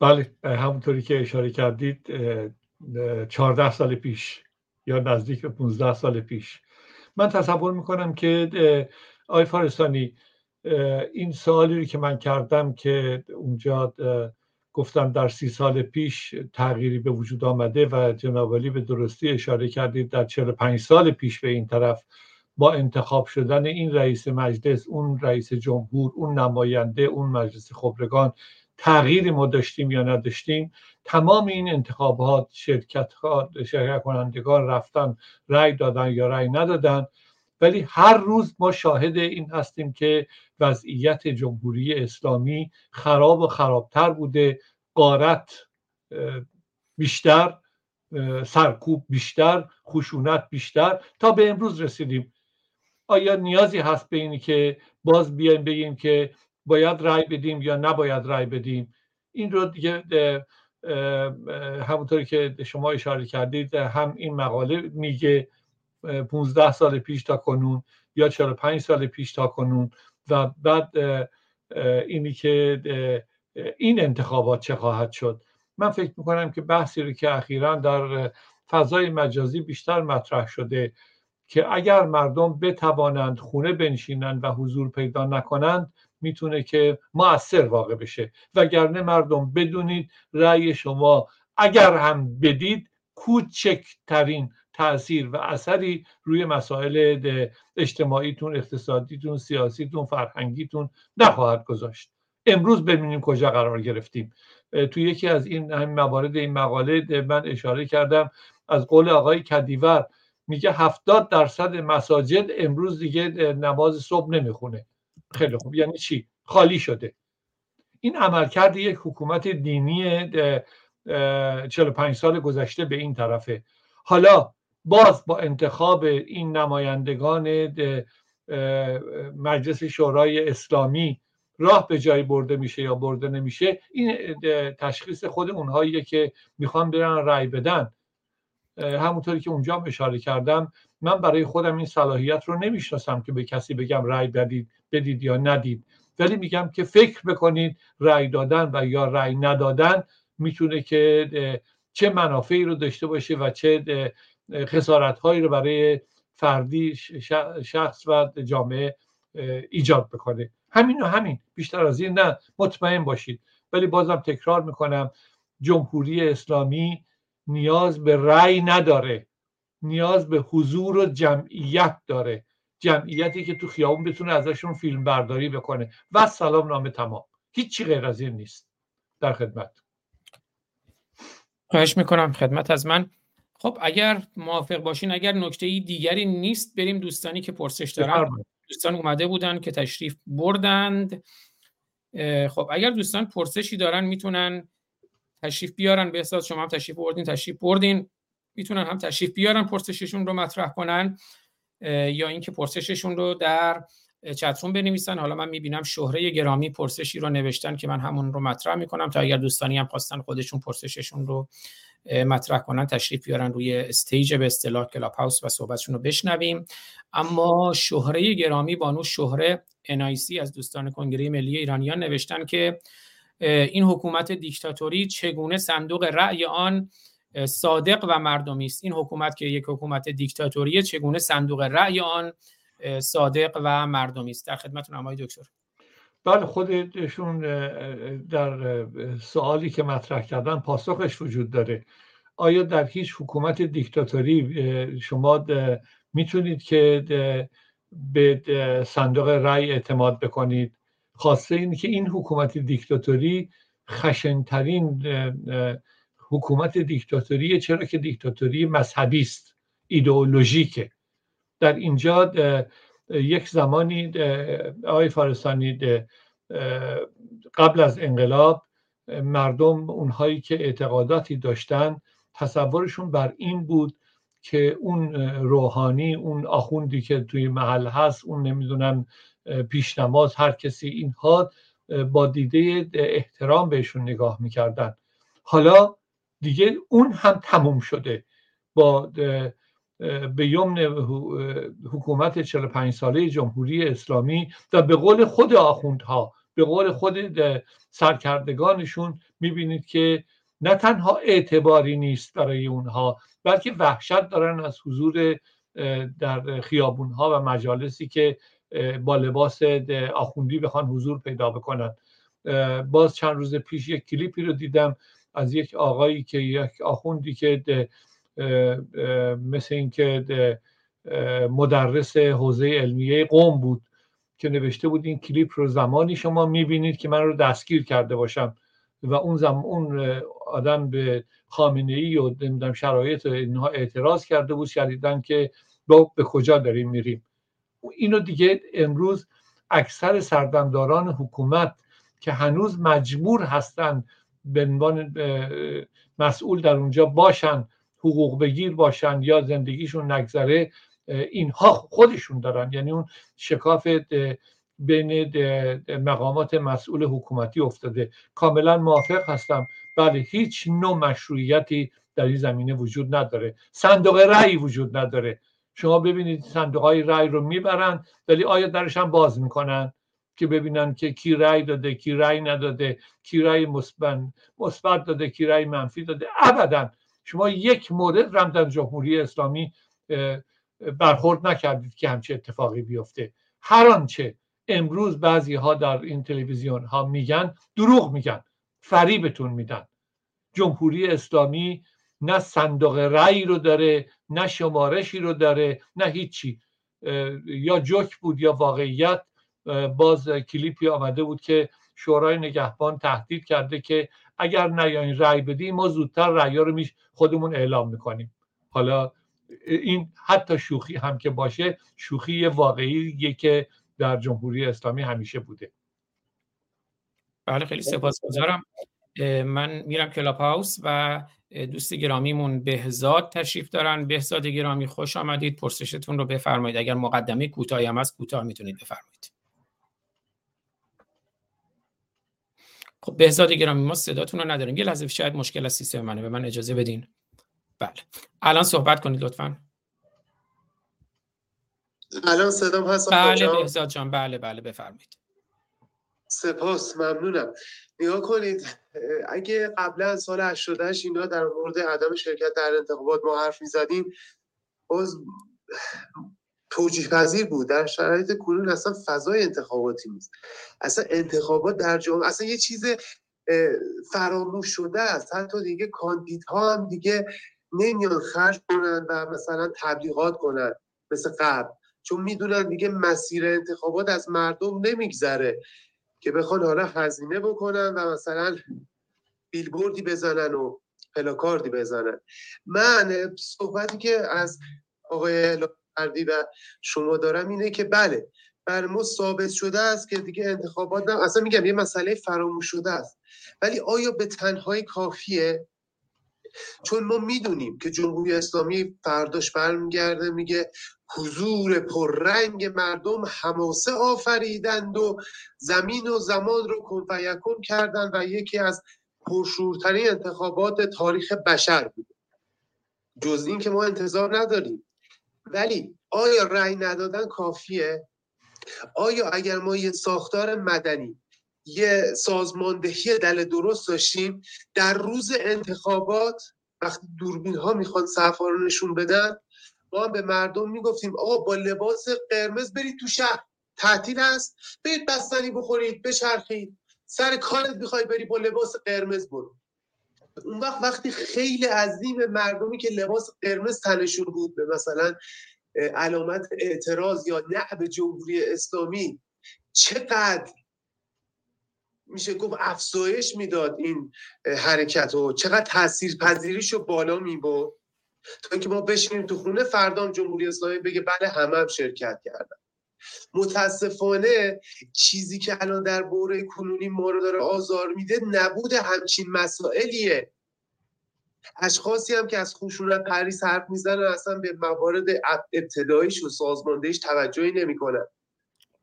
بله همونطوری که اشاره کردید 14 سال پیش یا نزدیک به 15 سال پیش. من تصور می‌کنم که آقای فارستانی این سوالی رو که من کردم که اونجا گفتم در سی سال پیش تغییری به وجود آمده و جنابالی به درستی اشاره کردید در 45 سال پیش به این طرف با انتخاب شدن این رئیس مجلس اون رئیس جمهور اون نماینده اون مجلس خبرگان تغییری ما داشتیم یا نداشتیم. تمام این انتخابات شرکت, شرکت کنندگان رفتن رأی دادن یا رأی ندادن. ولی هر روز ما شاهد این هستیم که وضعیت جمهوری اسلامی خراب و خرابتر بوده قارت بیشتر سرکوب بیشتر خشونت بیشتر. تا به امروز رسیدیم. آیا نیازی هست به اینی که باز بیایم بگیم که باید رای بدیم یا نباید رای بدیم؟ این رو دیگه همونطوری که شما اشاره کردید هم این مقاله میگه. 15 سال پیش تا کنون یا 45 سال پیش تا کنون و بعد اینی که این انتخابات چه خواهد شد. من فکر می‌کنم که بحثی رو که اخیرا در فضای مجازی بیشتر مطرح شده که اگر مردم بتوانند خونه بنشینند و حضور پیدا نکنند می‌تونه که مؤثر واقع بشه. وگرنه مردم بدونید رأی شما اگر هم بدید کوچکترین تاثیر و اثری روی مسائل اجتماعیتون اقتصادیتون سیاسیتون فرهنگیتون نخواهد گذاشت. امروز ببینیم کجا قرار گرفتیم. تو یکی از این موارد این مقاله من اشاره کردم. از قول آقای کدیور میگه هفتاد درصد مساجد امروز دیگه نماز صبح نمی‌خونه. خیلی خوب. یعنی چی؟ خالی شده. این عملکرد یک حکومت دینی 45 سال گذشته به این طرفه. حالا باز با انتخاب این نمایندگان مجلس شورای اسلامی راه به جایی برده میشه یا برده نمیشه این تشخیص خود اونهایی که می‌خوان برن رأی بدن. همونطوری که اونجا اشاره کردم من برای خودم این صلاحیت رو نمی‌شناسم که به کسی بگم رأی بدید بدید یا ندید. ولی میگم که فکر بکنید رأی دادن و یا رأی ندادن می‌تونه که چه منافعی رو داشته باشه و چه خسارت هایی رو برای فردی شخص و جامعه ایجاد بکنه. همین و همین. بیشتر از این نه. مطمئن باشید. ولی بازم تکرار می‌کنم جمهوری اسلامی نیاز به رأی نداره. نیاز به حضور و جمعیت داره. جمعیتی که تو خیابون بتونه ازشون فیلم برداری بکنه. و سلام نامه تمام. هیچی غیر از این نیست. در خدمت. خواهش می‌کنم. خدمت از من. خب اگر موافق باشین اگر نکته دیگری نیست بریم دوستانی که پرسش دارن. دوستان اومده بودن که تشریف بردند. خب اگر دوستان پرسشی دارن می‌تونن تشریف بیارن. به احساس شما هم تشریف بردین تشریف بردین. می‌تونن هم تشریف بیارن پرسششون رو مطرح کنن. یا اینکه پرسششون رو در chat room بنویسن. حالا من می‌بینم شهره گرامی پرسشی رو نوشتن که من همون رو مطرح می‌کنم تا اگر دوستانی هم خواستن خودشون پرسششون رو مطرح کنن تشریف بیارن روی stage به اصطلاح کلاب هاوس و صحبتشون رو بشنویم. اما شهره گرامی بانو شهره انایسی از دوستان کنگره ملی ایرانیان نوشتن که این حکومت دیکتاتوری چگونه صندوق رأی آن صادق و مردمی است؟ این حکومت که یک حکومت دیکتاتوری چگونه صندوق رأی آن صادق و مردمی است؟ در خدمتتون آقای دکتر. بله خودشون در سوالی که مطرح کردن پاسخش وجود داره. آیا در هیچ حکومت دیکتاتوری شما می‌تونید که به صندوق رأی اعتماد بکنید؟ خاصه این که این حکومت دیکتاتوری خشنترین حکومت دیکتاتوری چرا که دیکتاتوری مذهبی است ایدئولوژیکه. در اینجا یک زمانی آقای فارستانی قبل از انقلاب مردم اونهایی که اعتقاداتی داشتن تصورشون بر این بود که اون روحانی اون آخوندی که توی محل هست اون نمی‌دونم پیشنماز هر کسی اینها با دیده احترام بهشون نگاه می‌کردن. حالا دیگه اون هم تموم شده. با به یمن حکومت 45 ساله جمهوری اسلامی و به قول خود آخوندها به قول خود سرکردگانشون می‌بینید که نه تنها اعتباری نیست برای اونها بلکه وحشت دارن از حضور در خیابونها و مجالسی که با لباس آخوندی بخوان حضور پیدا بکنن. باز چند روز پیش یک کلیپی رو دیدم از یک آقایی که یک آخوندی که مثل اینکه مدرس حوزه علمیه قوم بود که نوشته بود این کلیپ رو زمانی شما می‌بینید که من رو دستگیر کرده باشم. و اون زمان اون آدم به خامنه ای و نمی‌دونم شرایط اینها اعتراض کرده بود شدیدن که به کجا داریم میریم. اینو دیگه امروز اکثر سردمداران حکومت که هنوز مجبور هستند به عنوان مسئول در اونجا باشن حقوق بگیر باشن یا زندگیشون نگذره اینها خودشون دارن. یعنی اون شکاف بین مقامات مسئول حکومتی افتاده. کاملا موافق هستم. بله هیچ نوع مشروعیتی در این زمینه وجود نداره. صندوق رأی وجود نداره. شما ببینید صندوق های رأی رو می‌برن ولی آیا درش هم باز می‌کنن؟ که ببینن که کی رأی داده کی رأی نداده کی رأی مثبت داده کی رأی منفی داده. ابدا شما یک مورد رم در جمهوری اسلامی برخورد نکردید که همچه اتفاقی بیفته. هر آنچه امروز بعضی ها در این تلویزیون ها میگن دروغ میگن فریبتون میدن. جمهوری اسلامی نه صندوق رأی رو داره نه شمارشی رو داره نه هیچی. یا جوک بود یا واقعیت. باز کلیپی آمده بود که شورای نگهبان تهدید کرده که اگر نیاین رأی بدیم ما زودتر رأی رو میش خودمون اعلام می‌کنیم. حالا این حتی شوخی هم که باشه شوخی واقعی که در جمهوری اسلامی همیشه بوده. بله خیلی سپاسگزارم. من میرم کلاب هاوس و دوست گرامیمون بهزاد تشریف دارن. بهزاد گرامی خوش آمدید. پرسشتون رو بفرمایید. اگر مقدمه کوتاهی هم هست کوتاه می‌تونید بفرمایید. خب بهزاد گرامی ما صداتون رو نداریم. یه لحظه شاید مشکل از سیستم منه به من اجازه بدین. بله. الان صحبت کنید لطفا. الان صدام هست؟ بله بهزاد جان. بله بله بفرمایید. سپاس ممنونم. نگاه کنید اگه قبلا سال 88 اینا در مورد عدم شرکت در انتخابات ما حرف می‌زدیم باز توجیه پذیر بود. در شرایط کنون اصلا فضای انتخاباتی نیست. اصلا انتخابات در جامعه اصلا یه چیز فراموش شده است. حتی دیگه کاندیدها هم دیگه نمیان خرج کنن و مثلا تبلیغات کنن مثل قبل. چون می‌دونن دیگه مسیر انتخابات از مردم نمیگذره که بخوان حالا هزینه بکنن و مثلا بیلبوردی بزنن و پلاکاردی بزنن. من صحبتی که از آقای فردی و شما دارم اینه که بله بر ما ثابت شده است که دیگه انتخابات نه اصلا میگم یه مسئله فراموش شده است. ولی آیا به تنهایی کافیه؟ چون ما می‌دونیم که جمهوری اسلامی فرداش برمیگرده میگه حضور پررنگ مردم حماسه آفریدند و زمین و زمان رو کنفیکون کردند و یکی از پرشورترین انتخابات تاریخ بشر بود. جز این که ما انتظار نداریم. ولی آیا رأی ندادن کافیه؟ آیا اگر ما یه ساختار مدنی یه سازماندهی دل درست داشتیم در روز انتخابات وقتی دوربین ها می‌خوان صفحه رو نشون بدن ما هم به مردم می‌گفتیم آقا با لباس قرمز برید تو شهر تعطیل هست برید بستنی بخورید بچرخید سر کارت می‌خوای بری با لباس قرمز برو. اون وقت وقتی خیلی عظیم مردمی که لباس قرمز تنشون بود به مثلا علامت اعتراض یا نه به جمهوری اسلامی چقدر میشه گفت افزایش می‌داد این حرکت و چقدر تاثیر پذیریش رو بالا میبود تا اینکه ما بشینیم تو خونه فردام جمهوری اسلامی بگه بله همه هم شرکت کردن. متاسفانه چیزی که الان در بوره کنونی ما رو داره آزار میده نبود همچین مسائلیه. اشخاصی هم که از خشونت پریس حرف می‌زنن اصلا به موارد ابتداییش و سازماندهیش توجهی نمی‌کنن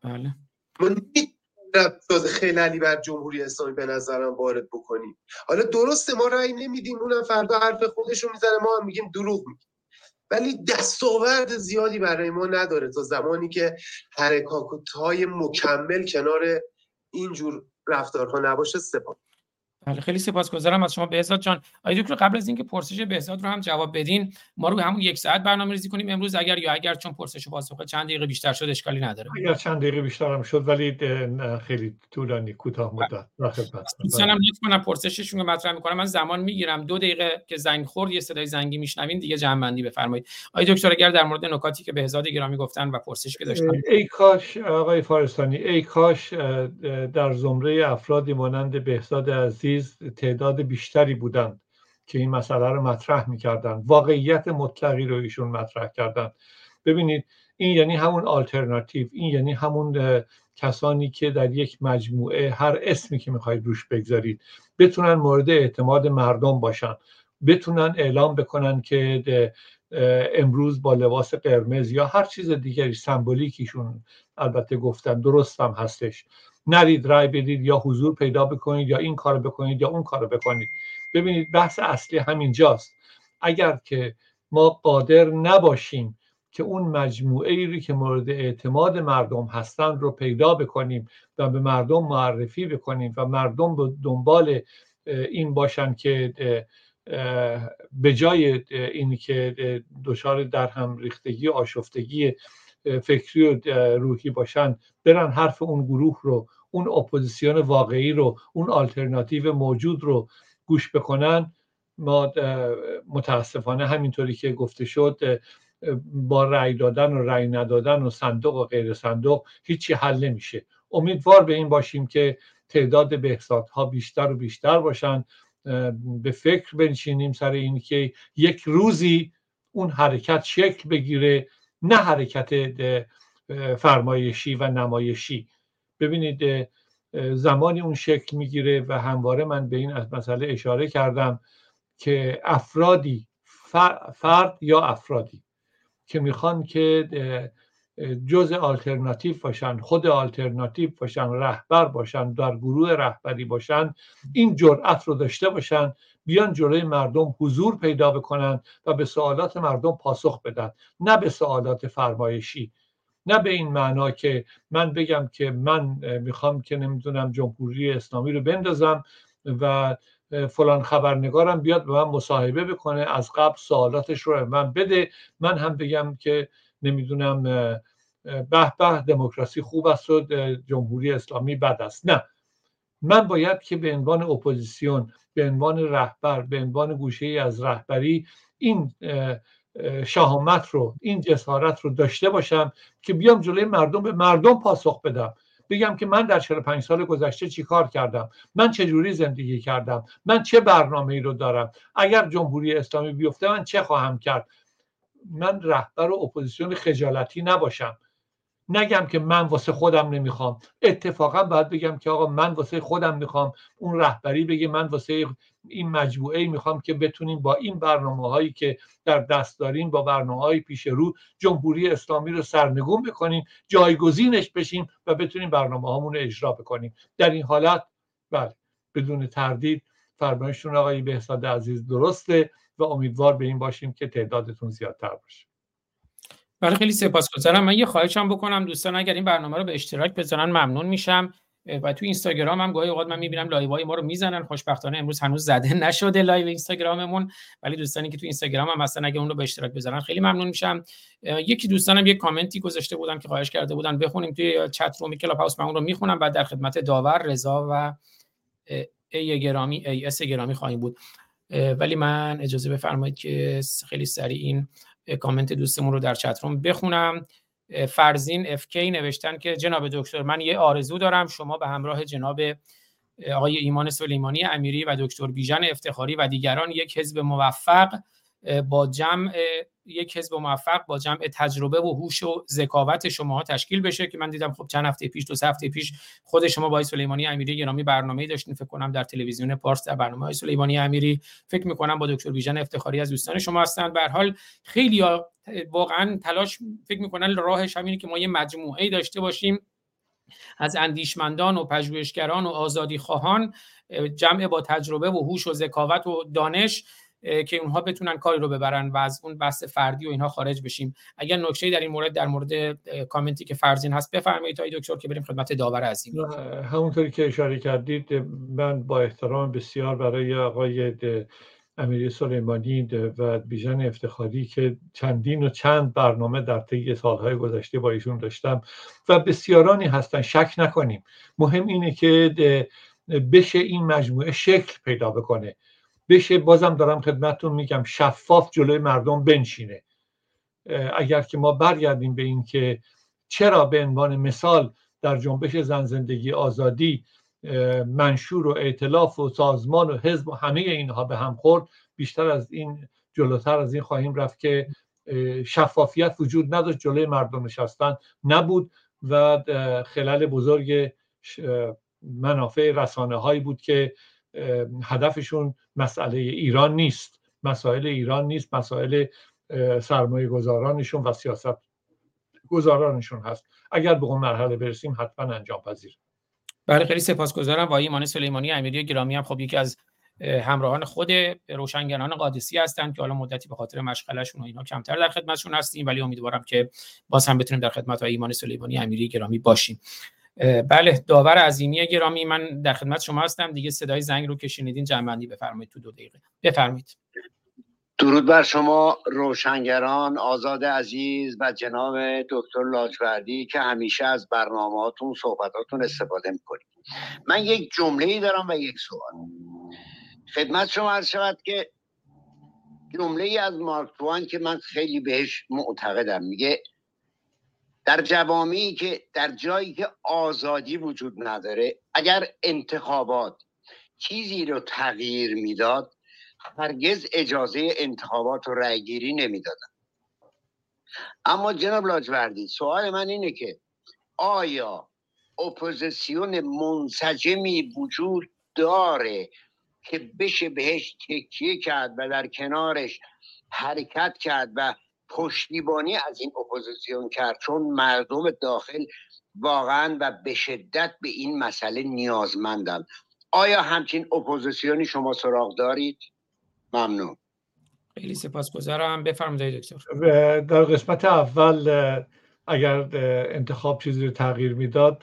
بله. ما خیلی خیلی بر جمهوری اسلامی به نظرم وارد بکنیم. حالا درسته ما رأی نمیدیم اونم فردا حرف خودش رو می‌زنه ما هم میگیم دروغ میگیم. ولی دستاورد زیادی برای ما نداره تا زمانی که حرکات های مکمل کنار اینجور رفتارها نباشه سپاس. بله خیلی سپاسگزارم از شما بهزاد جان. آقای دکتر قبل از اینکه پرسش بهزاد رو هم جواب بدین ما رو همون یک ساعت برنامه ریزی کنیم. امروز اگر یا اگر چون پرسش و پاسخ چند دقیقه بیشتر شد اشکالی نداره. اگر چند دقیقه بیشتر هم شد ولی خیلی طولانی کوتاه مدت. دوستانم لطف کنم پرسششون رو مطرح می‌کنم. من زمان می‌گیرم. دو دقیقه که زنگ خورد یه صدای زنگی میشنوین دیگه جمع بندی بفرمایید. آقای دکتر اگر در مورد نکاتی که بهزاد گرامی گفتن و پرسش که داشتن. ای کاش آقای فارستانی ای کاش در زمره افرادی مانند بهزاد عزیز تعداد بیشتری بودند که این مسئله رو مطرح می‌کردن واقعیت مطلقی رو ایشون مطرح کردن ببینید این یعنی همون آلترناتیو این یعنی همون کسانی که در یک مجموعه هر اسمی که می‌خواید روش بگذارید بتونن مورد اعتماد مردم باشن. بتونن اعلام بکنن که امروز با لباس قرمز یا هر چیز دیگری سمبولیکیشون البته گفتن درست هم هستش. نرید رای بدید یا حضور پیدا بکنید یا این کار بکنید یا اون کار بکنید. ببینید بحث اصلی همینجاست اگر که ما قادر نباشیم که اون مجموعه ای که مورد اعتماد مردم هستند رو پیدا بکنیم و به مردم معرفی بکنیم و مردم به دنبال این باشن که به جای اینی که دچار در هم ریختگی آشفتگی فکری و روحی باشن برن حرف اون گروه رو اون اپوزیسیون واقعی رو اون آلترناتیو موجود رو گوش بکنن ما متاسفانه همینطوری که گفته شد با رأی دادن و رأی ندادن و صندوق و غیر صندوق هیچی حل نمیشه. امیدوار به این باشیم که تعداد بهزادها بیشتر و بیشتر باشن. به فکر بنشینیم سر این که یک روزی اون حرکت شکل بگیره نه حرکت فرمایشی و نمایشی. ببینید زمانی اون شکل می‌گیره و همواره من به این مسئله اشاره کردم که افرادی فرد یا افرادی که می‌خوان که جز آلترناتیو باشن خود آلترناتیو باشن رهبر باشن در گروه رهبری باشن این جرأت رو داشته باشن بیان جلوی مردم حضور پیدا بکنن و به سوالات مردم پاسخ بدن نه به سوالات فرمایشی. نه به این معنا که من بگم که من می‌خوام که نمی‌دونم جمهوری اسلامی رو بندازم و فلان خبرنگارم بیاد به من مصاحبه بکنه از قبل سوالاتش رو من بده. من هم بگم که نمی‌دونم به به دموکراسی خوب است و جمهوری اسلامی بد است. نه. من باید که به عنوان اپوزیسیون به عنوان رهبر به عنوان گوشه ای از رهبری این شهامت رو این جسارت رو داشته باشم که بیام جلوی مردم به مردم پاسخ بدم. بگم که من در 45 سال گذشته چی کار کردم؟ من چه جوری زندگی کردم؟ من چه برنامه ای رو دارم؟ اگر جمهوری اسلامی بیفته من چه خواهم کرد؟ من رهبر و اپوزیسیون خجالتی نباشم. نگم که من واسه خودم نمی‌خوام. اتفاقا باید بگم که آقا من واسه خودم می‌خوام. اون رهبری بگه من واسه این مجموعه می‌خوام که بتونیم با این برنامه هایی که در دست داریم با برنامه های پیش رو جمهوری اسلامی رو سرنگون بکنیم جایگزینش بشیم و بتونیم برنامه هامون رو اجرا بکنیم. در این حالت بله بدون تردید فرمایشتون آقای بهزاد عزیز درسته و امیدوار به این باشیم که تعدادتون زیادتر باشه. بله خیلی سپاسگزارم. من یه خواهشم بکنم دوستان اگر این برنامه رو به اشتراک بذارن ممنون میشم. و تو اینستاگرام هم گاهی اوقات من می‌بینم live های ما رو می‌زنن. خوشبختانه امروز هنوز زده نشده live اینستاگراممون. ولی دوستانی که تو اینستاگرام هم مثلا اگه اون رو به اشتراک بذارن خیلی ممنون میشم. یکی دوستانم یه کامنتی گذاشته بودن که خواهش کرده بودن بخونیم توی chat room کلاب هاوس من اون رو می‌خونم. بعد در خدمت داور رضا و ای گرامی ای اس گرامی خواهیم بود. ولی من اجازه بفرمایید که خیلی سریع این کامنت دوستمون رو در چتروم بخونم. فرزین اف کی نوشتن که جناب دکتر من یه آرزو دارم شما به همراه جناب آقای ایمان سلیمانی امیری و دکتر بیژن افتخاری و دیگران یک حزب موفق با جمع یک حزب موفق با جمع تجربه و هوش و ذکاوت شما تشکیل بشه که من دیدم خب چند هفته پیش دو هفته پیش خود شما با سلیمانی امیری گرامی برنامه داشتین. فکر کنم در تلویزیون پارس در برنامه سلیمانی امیری. فکر می‌کنم با دکتر بیژن افتخاری از دوستان شما هستند. به حال خیلی واقعا تلاش فکر می‌کنن راهش همینه که ما یه مجموعه داشته باشیم. از اندیشمندان و پژوهشگران و آزادی خواهان جمع با تجربه و هوش و ذکاوت و دانش که اونها بتونن کاری رو ببرن و از اون بحث فردی و اینها خارج بشیم. اگر نکته در این مورد در مورد کامنتی که فرزین هست بفرمایید آقای دکتر که بریم خدمت داور عظیم همونطوری که اشاره کردید من با احترام بسیار برای آقای امیری سلیمانی و بیژن افتخاری که چندین و چند برنامه در طی سالهای گذشته با ایشون داشتم و بسیارانی هستن. شک نکنیم. مهم اینه که بشه این مجموعه شکل پیدا بکنه. بشه بازم دارم خدمتتون میگم شفاف جلوی مردم بنشینه. اگر که ما برگردیم به این که چرا به عنوان مثال در جنبش زن زندگی آزادی منشور و اعتلاف و سازمان و حزب و همه اینها به هم خورد بیشتر از این جلوتر از این خواهیم رفت که شفافیت وجود نداشت جلوی مردم نشستن نبود و خلال بزرگ منافع رسانه هایی بود که هدفشون مسئله ایران نیست. مسائل ایران نیست مسائل سرمایه گذارانشون و سیاست گذارانشون هست. اگر به اون مرحله برسیم حتما انجام پذیر. بله خیلی سپاسگزارم. و ایمان سلیمانی امیری گرامی هم خب یکی از همراهان خود روشنگران قادسی هستند که حالا مدتی به خاطر مشغلهشون و اینا کمتر در خدمتشون هستیم. ولی امیدوارم که باز هم بتونیم در خدمت ایمان سلیمانی امیری گرامی باشیم. بله داور عظیمی گرامی. من در خدمت شما هستم. دیگه صدای زنگ رو که شنیدین جنبندی بفرمایید تو دو دقیقه. بفرمایید. درود بر شما روشنگران آزاد عزیز و جناب دکتر لاجوردی که همیشه از برنامهاتون صحبتاتون استفاده می‌کنید. من یک جمله دارم و یک سوال. خدمت شما عرض شود که جمله از مارک توان که من خیلی بهش معتقدم. میگه در جوامعی که در جایی که آزادی وجود نداره اگر انتخابات چیزی رو تغییر می‌داد هرگز اجازه انتخابات و رأیگیری نمی‌دادن. اما جناب لاجوردی سوال من اینه که آیا اپوزیسیون منسجمی وجود داره که بشه بهش تکیه کرد و در کنارش حرکت کرد و پشتیبانی از این اپوزیسیون کرد چون مردم داخل واقعا و به شدت به این مسئله نیازمندن آیا همچین اپوزیسیونی شما سراغ دارید؟ ممنون. خیلی سپاسگزارم. بفرمایید دکتر. در قسمت اول اگر انتخاب چیزی رو تغییر می‌داد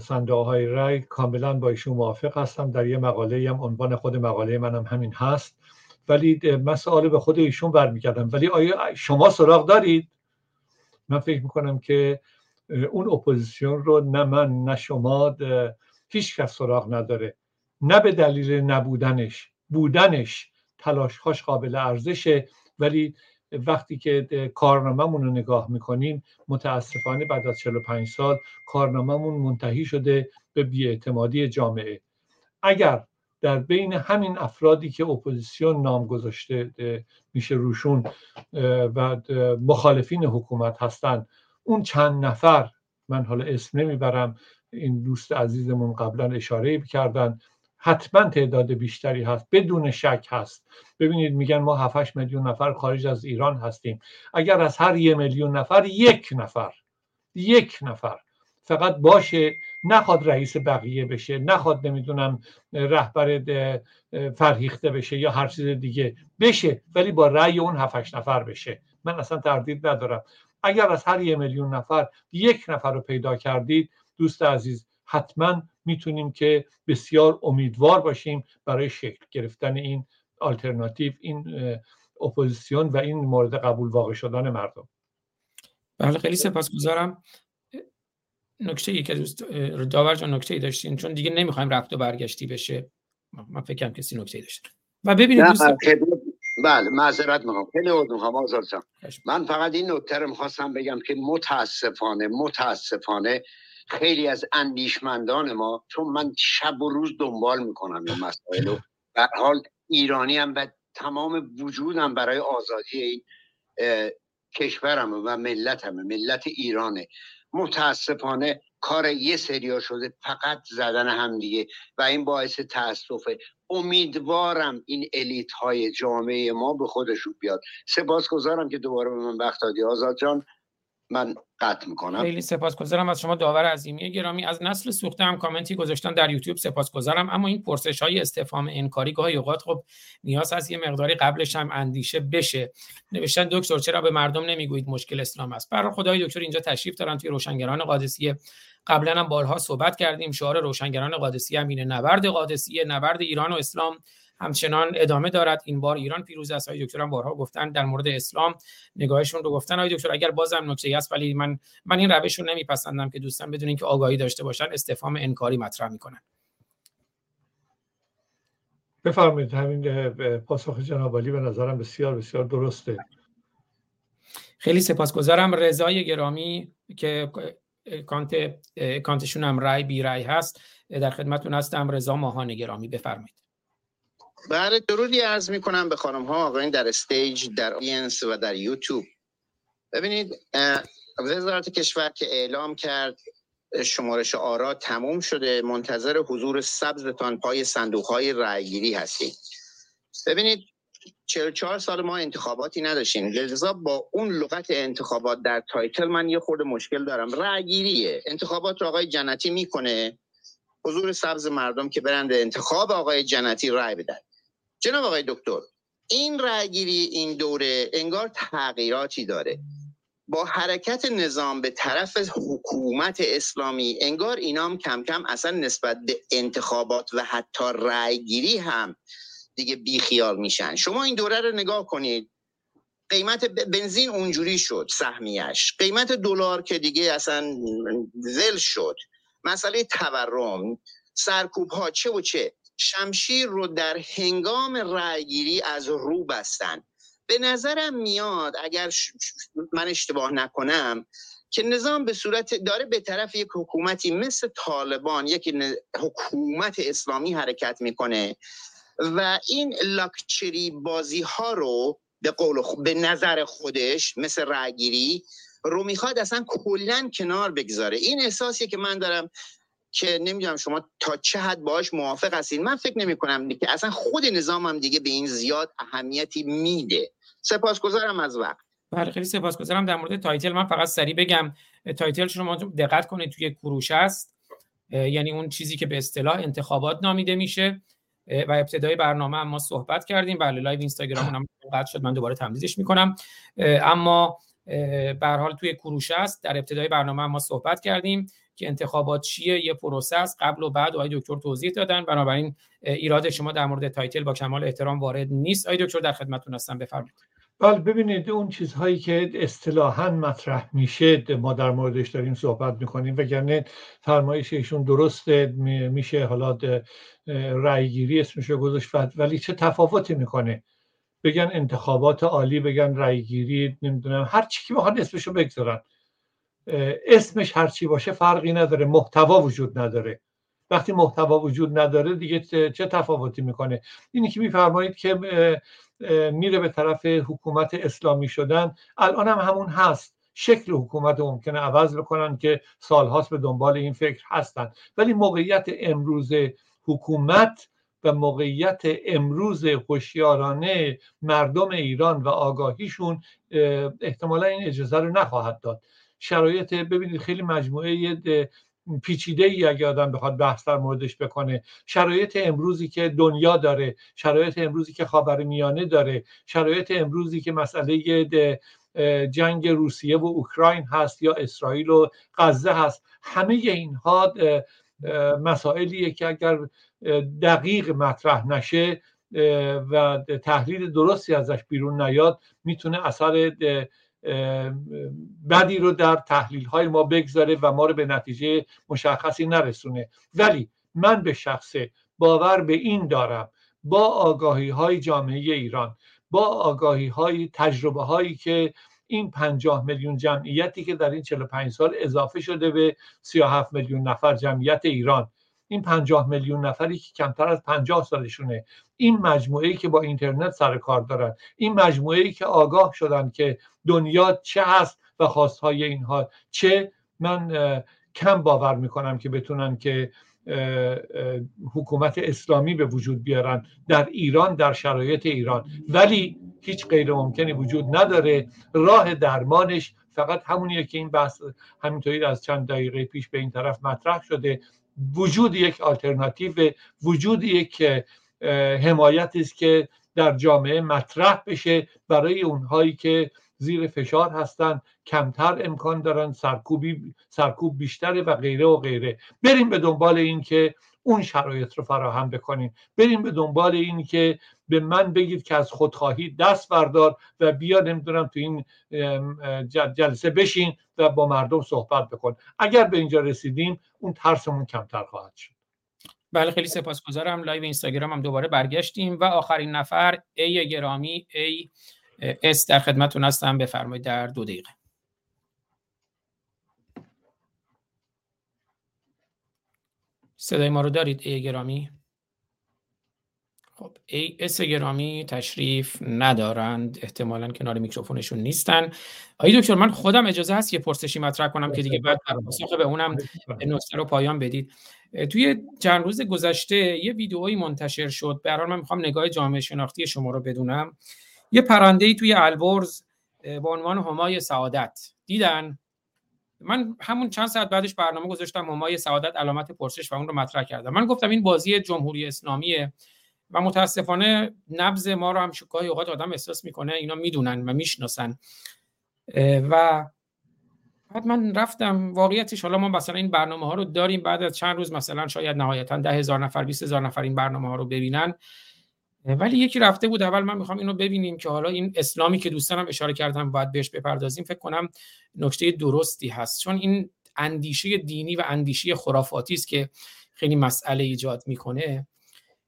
صندوق های رای کاملا با ایشون موافق هستم. در یه مقاله هم عنوان خود مقاله منم همین هست. ولی من سوال به خود ایشون برمیگردم ولی آیا شما سراغ دارید؟ من فکر می‌کنم که اون اپوزیسیون رو نه من نه شما هیچ کس سراغ نداره. نه به دلیل نبودنش. بودنش تلاشهاش قابل ارزشه ولی وقتی که کارنامهمون رو نگاه می‌کنیم متاسفانه بعد از 45 سال کارنامهمون منتهی شده به بیاعتمادی جامعه. اگر در بین همین افرادی که اپوزیسیون نام گذاشته میشه روشون و مخالفین حکومت هستند اون چند نفر من حالا اسم نمی‌برم این دوست عزیزمون قبلا اشاره کردن حتما تعداد بیشتری هست بدون شک هست. ببینید میگن ما 7 میلیون نفر خارج از ایران هستیم. اگر از هر یه میلیون نفر یک نفر یک نفر فقط باشه نخواد رئیس بقیه بشه نخواد نمی‌دونم رهبر فرهیخته بشه یا هر چیز دیگه بشه ولی با رأی اون 7 نفر بشه. من اصلا تردید ندارم. اگر از هر یه میلیون نفر یک نفر رو پیدا کردید دوست عزیز حتما می‌تونیم که بسیار امیدوار باشیم برای شکل گرفتن این آلترناتیو این اپوزیسیون و این مورد قبول واقع شدن مردم. بله خیلی سپاسگزارم. نکته ای که داور جان نکته داشتین چون دیگه نمی‌خوایم رفت و برگشتی بشه. من فکرم کسی نکته داشت و ببینید بله معذرت می‌خوام. خیلی عذر آزار من فقط این نکته رو می‌خواستم بگم که متاسفانه متاسفانه خیلی از اندیشمندان ما چون من شب و روز دنبال می‌کنم این مسائل و به حال ایرانی هم و تمام وجودم برای آزادی این کشورم و ملتم ملت ایرانه. متاسفانه کار یه سریا شده فقط زدن همدیگه و این باعث تاسفه امیدوارم این الیت های جامعه ما به خودشون بیاد. سپاسگزارم که دوباره به من وقت دادی. آزاد جان من قطع می‌کنم. خیلی سپاسگزارم از شما داور عظیمی گرامی. از نسل سوخته هم کامنتی گذاشتن در یوتیوب سپاسگزارم. اما این پرسش های استفهام انکاری گاهی اوقات خب نیاز از یه مقداری قبلش هم اندیشه بشه. نوشتن دکتر چرا به مردم نمی‌گویید مشکل اسلام است؟ برای خدای دکتر اینجا تشریف دارن توی روشنگران قادسیه قبلا هم بارها صحبت کردیم. شعار روشنگران قادسیه هم اینه نبرد قادسیه نبرد ایران و اسلام. همچنان ادامه دارد. این بار ایران پیروز است. های دکتر هم بارها گفتن در مورد اسلام نگاهشون رو گفتن. های دکتر اگر بازم نکته است ولی من من این روش رو نمیپسندم که دوستان بدون اینکه آگاهی داشته باشن استفهام انکاری مطرح می‌کنن. بفرمایید. همین پاسخ جناب علی به نظرم بسیار بسیار درسته. خیلی سپاسگزارم. رضای گرامی که account account شون هم رای بی رای هست. در خدمتتون هستم. رضا ماهان گرامی بفرمایید. بله درودی عرض می کنم به خانم ها آقایان در stage در audience و در یوتیوب. ببینید وزارت کشور که اعلام کرد شمارش آرا تموم شده منتظر حضور سبزتان پای صندوق های رأیگیری هستید ببینید 44 سال ما انتخاباتی نداشتیم. لذا با اون لغت انتخابات در تایتل من یه خورده مشکل دارم. رأیگیریه. انتخابات رو آقای جنتی می‌کنه. حضور سبز مردم که برند انتخاب آقای جنتی رأی بدن. جناب آقای دکتر این رأیگیری این دوره انگار تغییراتی داره. با حرکت نظام به طرف حکومت اسلامی انگار اینام کم کم اصلا نسبت به انتخابات و حتی رأیگیری هم دیگه بیخیال میشن. شما این دوره رو نگاه کنید. قیمت بنزین اونجوری شد سهمیش قیمت دلار که دیگه اصلا زل شد. مسئله تورم سرکوب ها چه و چه. شمشیر رو در هنگام رأیگیری از رو بستن. به نظرم میاد اگر من اشتباه نکنم که نظام به صورت داره به طرف یک حکومتی مثل طالبان یک حکومت اسلامی حرکت می‌کنه و این لاکچری بازی ها رو به قول به نظر خودش مثل رأیگیری رو می‌خواد اصلا کلا کنار بگذاره. این احساسیه که من دارم که نمی‌دونم شما تا چه حد باش موافق هستین. من فکر نمی کنم که اصلا خود نظامم دیگه به این زیاد اهمیتی میده. سپاسگزارم از وقت. بله خیلی سپاسگزارم. در مورد تایتل من فقط سریع بگم title شما دقت کنید توی کروشه است یعنی اون چیزی که به اصطلاح انتخابات نامیده میشه. و ابتدای برنامه ما صحبت کردیم. بله live اینستاگرام هم قطع شد. من دوباره تمدیدش می‌کنم. اما به حال توی کروشه است در ابتدای برنامه ما صحبت کردیم. که انتخابات چیه یه پروسه است. قبل و بعد آقای دکتر توضیح دادن. بنابراین ایراد شما در مورد title با کمال احترام وارد نیست. آقای دکتر در خدمتتون هستم. بفرمایید. بله ببینید اون چیزهایی که اصطلاحا مطرح میشه ما در موردش داریم صحبت می‌کنیم. وگرنه فرمایش ایشون درسته میشه حالا رأیگیری اسمشو گذاشت. ولی چه تفاوتی می‌کنه؟ بگن انتخابات عالی بگن رأیگیری نمی‌دونم هر چی که بخواد اسمشو بگذارن. اسمش هر چی باشه فرقی نداره محتوا وجود نداره. وقتی محتوا وجود نداره دیگه چه تفاوتی می‌کنه؟ اینی که میفرمایید که میره به طرف حکومت اسلامی شدن. الان هم همون هست. شکل حکومت ممکنه عوض بکنن که سالهاست به دنبال این فکر هستن. ولی موقعیت امروز حکومت و موقعیت امروز هوشیارانه مردم ایران و آگاهیشون احتمالا این اجازه رو نخواهد داد. شرایط ببینید خیلی مجموعه پیچیده ای اگه آدم بخواد بحث در موردش بکنه. شرایط امروزی که دنیا داره شرایط امروزی که میانه داره شرایط امروزی که مسئله جنگ روسیه و اوکراین هست یا اسرائیل و غزه هست. همه اینها مسائلیه که اگر دقیق مطرح نشه و تحلیل درستی ازش بیرون نیاد می‌تونه اثر بدی رو در تحلیل های ما بگذاره و ما رو به نتیجه مشخصی نرسونه. ولی من به شخصه باور به این دارم با آگاهی های جامعه ایران با آگاهی های تجربه هایی که این پنجاه میلیون جمعیتی که در این 45 سال اضافه شده به 37 میلیون نفر جمعیت ایران این پنجاه میلیون نفری که کمتر از پنجاه سالشونه. این مجموعه ای که با اینترنت سر کار دارن. این مجموعه ای که آگاه شدن که دنیا چه هست و خواستهای اینها چه من کم باور می‌کنم که بتونن که حکومت اسلامی به وجود بیارن در ایران در شرایط ایران. ولی هیچ غیر ممکنی وجود نداره. راه درمانش فقط همونیه که این بحث همینطوری از چند دقیقه پیش به این طرف مطرح شده. وجود یک آلترناتیو وجود یک حمایتی است که در جامعه مطرح بشه برای اونهایی که زیر فشار هستند کمتر امکان دارن سرکوبی سرکوب بیشتره و غیره و غیره. بریم به دنبال این که اون شرایط رو فراهم بکنیم. بریم به دنبال این که به من بگید که از خودخواهی دست بردار و بیا نمی‌دونم تو این جلسه بشین و با مردم صحبت بکن. اگر به اینجا رسیدیم اون ترسمون کمتر خواهد شد. بله خیلی سپاسگزارم. live اینستاگرام هم دوباره برگشتیم و آخرین نفر A گرامی A S در خدمتتون هستم. بفرمایید در دو دقیقه. صدای ما رو دارید A گرامی؟ خب A S گرامی تشریف ندارند احتمالا کنار میکروفونشون نیستن. آقای دکتر من خودم اجازه هست یه پرسشی مطرح کنم که دیگه بعد پاسخ به اونم نکته رو پایان بدید. توی چند روز گذشته یه ویدئویی منتشر شد. به من می‌خوام نگاه جامعه شناختی شما رو بدونم. یه پرنده ای توی البرز با عنوان همای سعادت. دیدن؟ من همون چند ساعت بعدش برنامه گذاشتم همای سعادت علامت پرسش و اون رو مطرح کردم. من گفتم این بازی جمهوری اسلامیه. و متاسفانه نبز ما رو هم گاهی اوقات آدم احساس می‌کنه اینا می‌دونن و می‌شناسن. و بعد من رفتم واقعیتش حالا ما مثلا این برنامه ها رو داریم بعد از چند روز مثلا شاید نهایتا ده هزار نفر 20 هزار نفر این برنامه ها رو ببینن. ولی یکی رفته بود اول من می‌خوام اینو ببینیم که حالا این اسلامی که دوستانم اشاره کردم باید بهش بپردازیم فکر کنم نکته درستی هست. چون این اندیشه دینی و اندیشه خرافاتی است که خیلی مسئله ایجاد می‌کنه.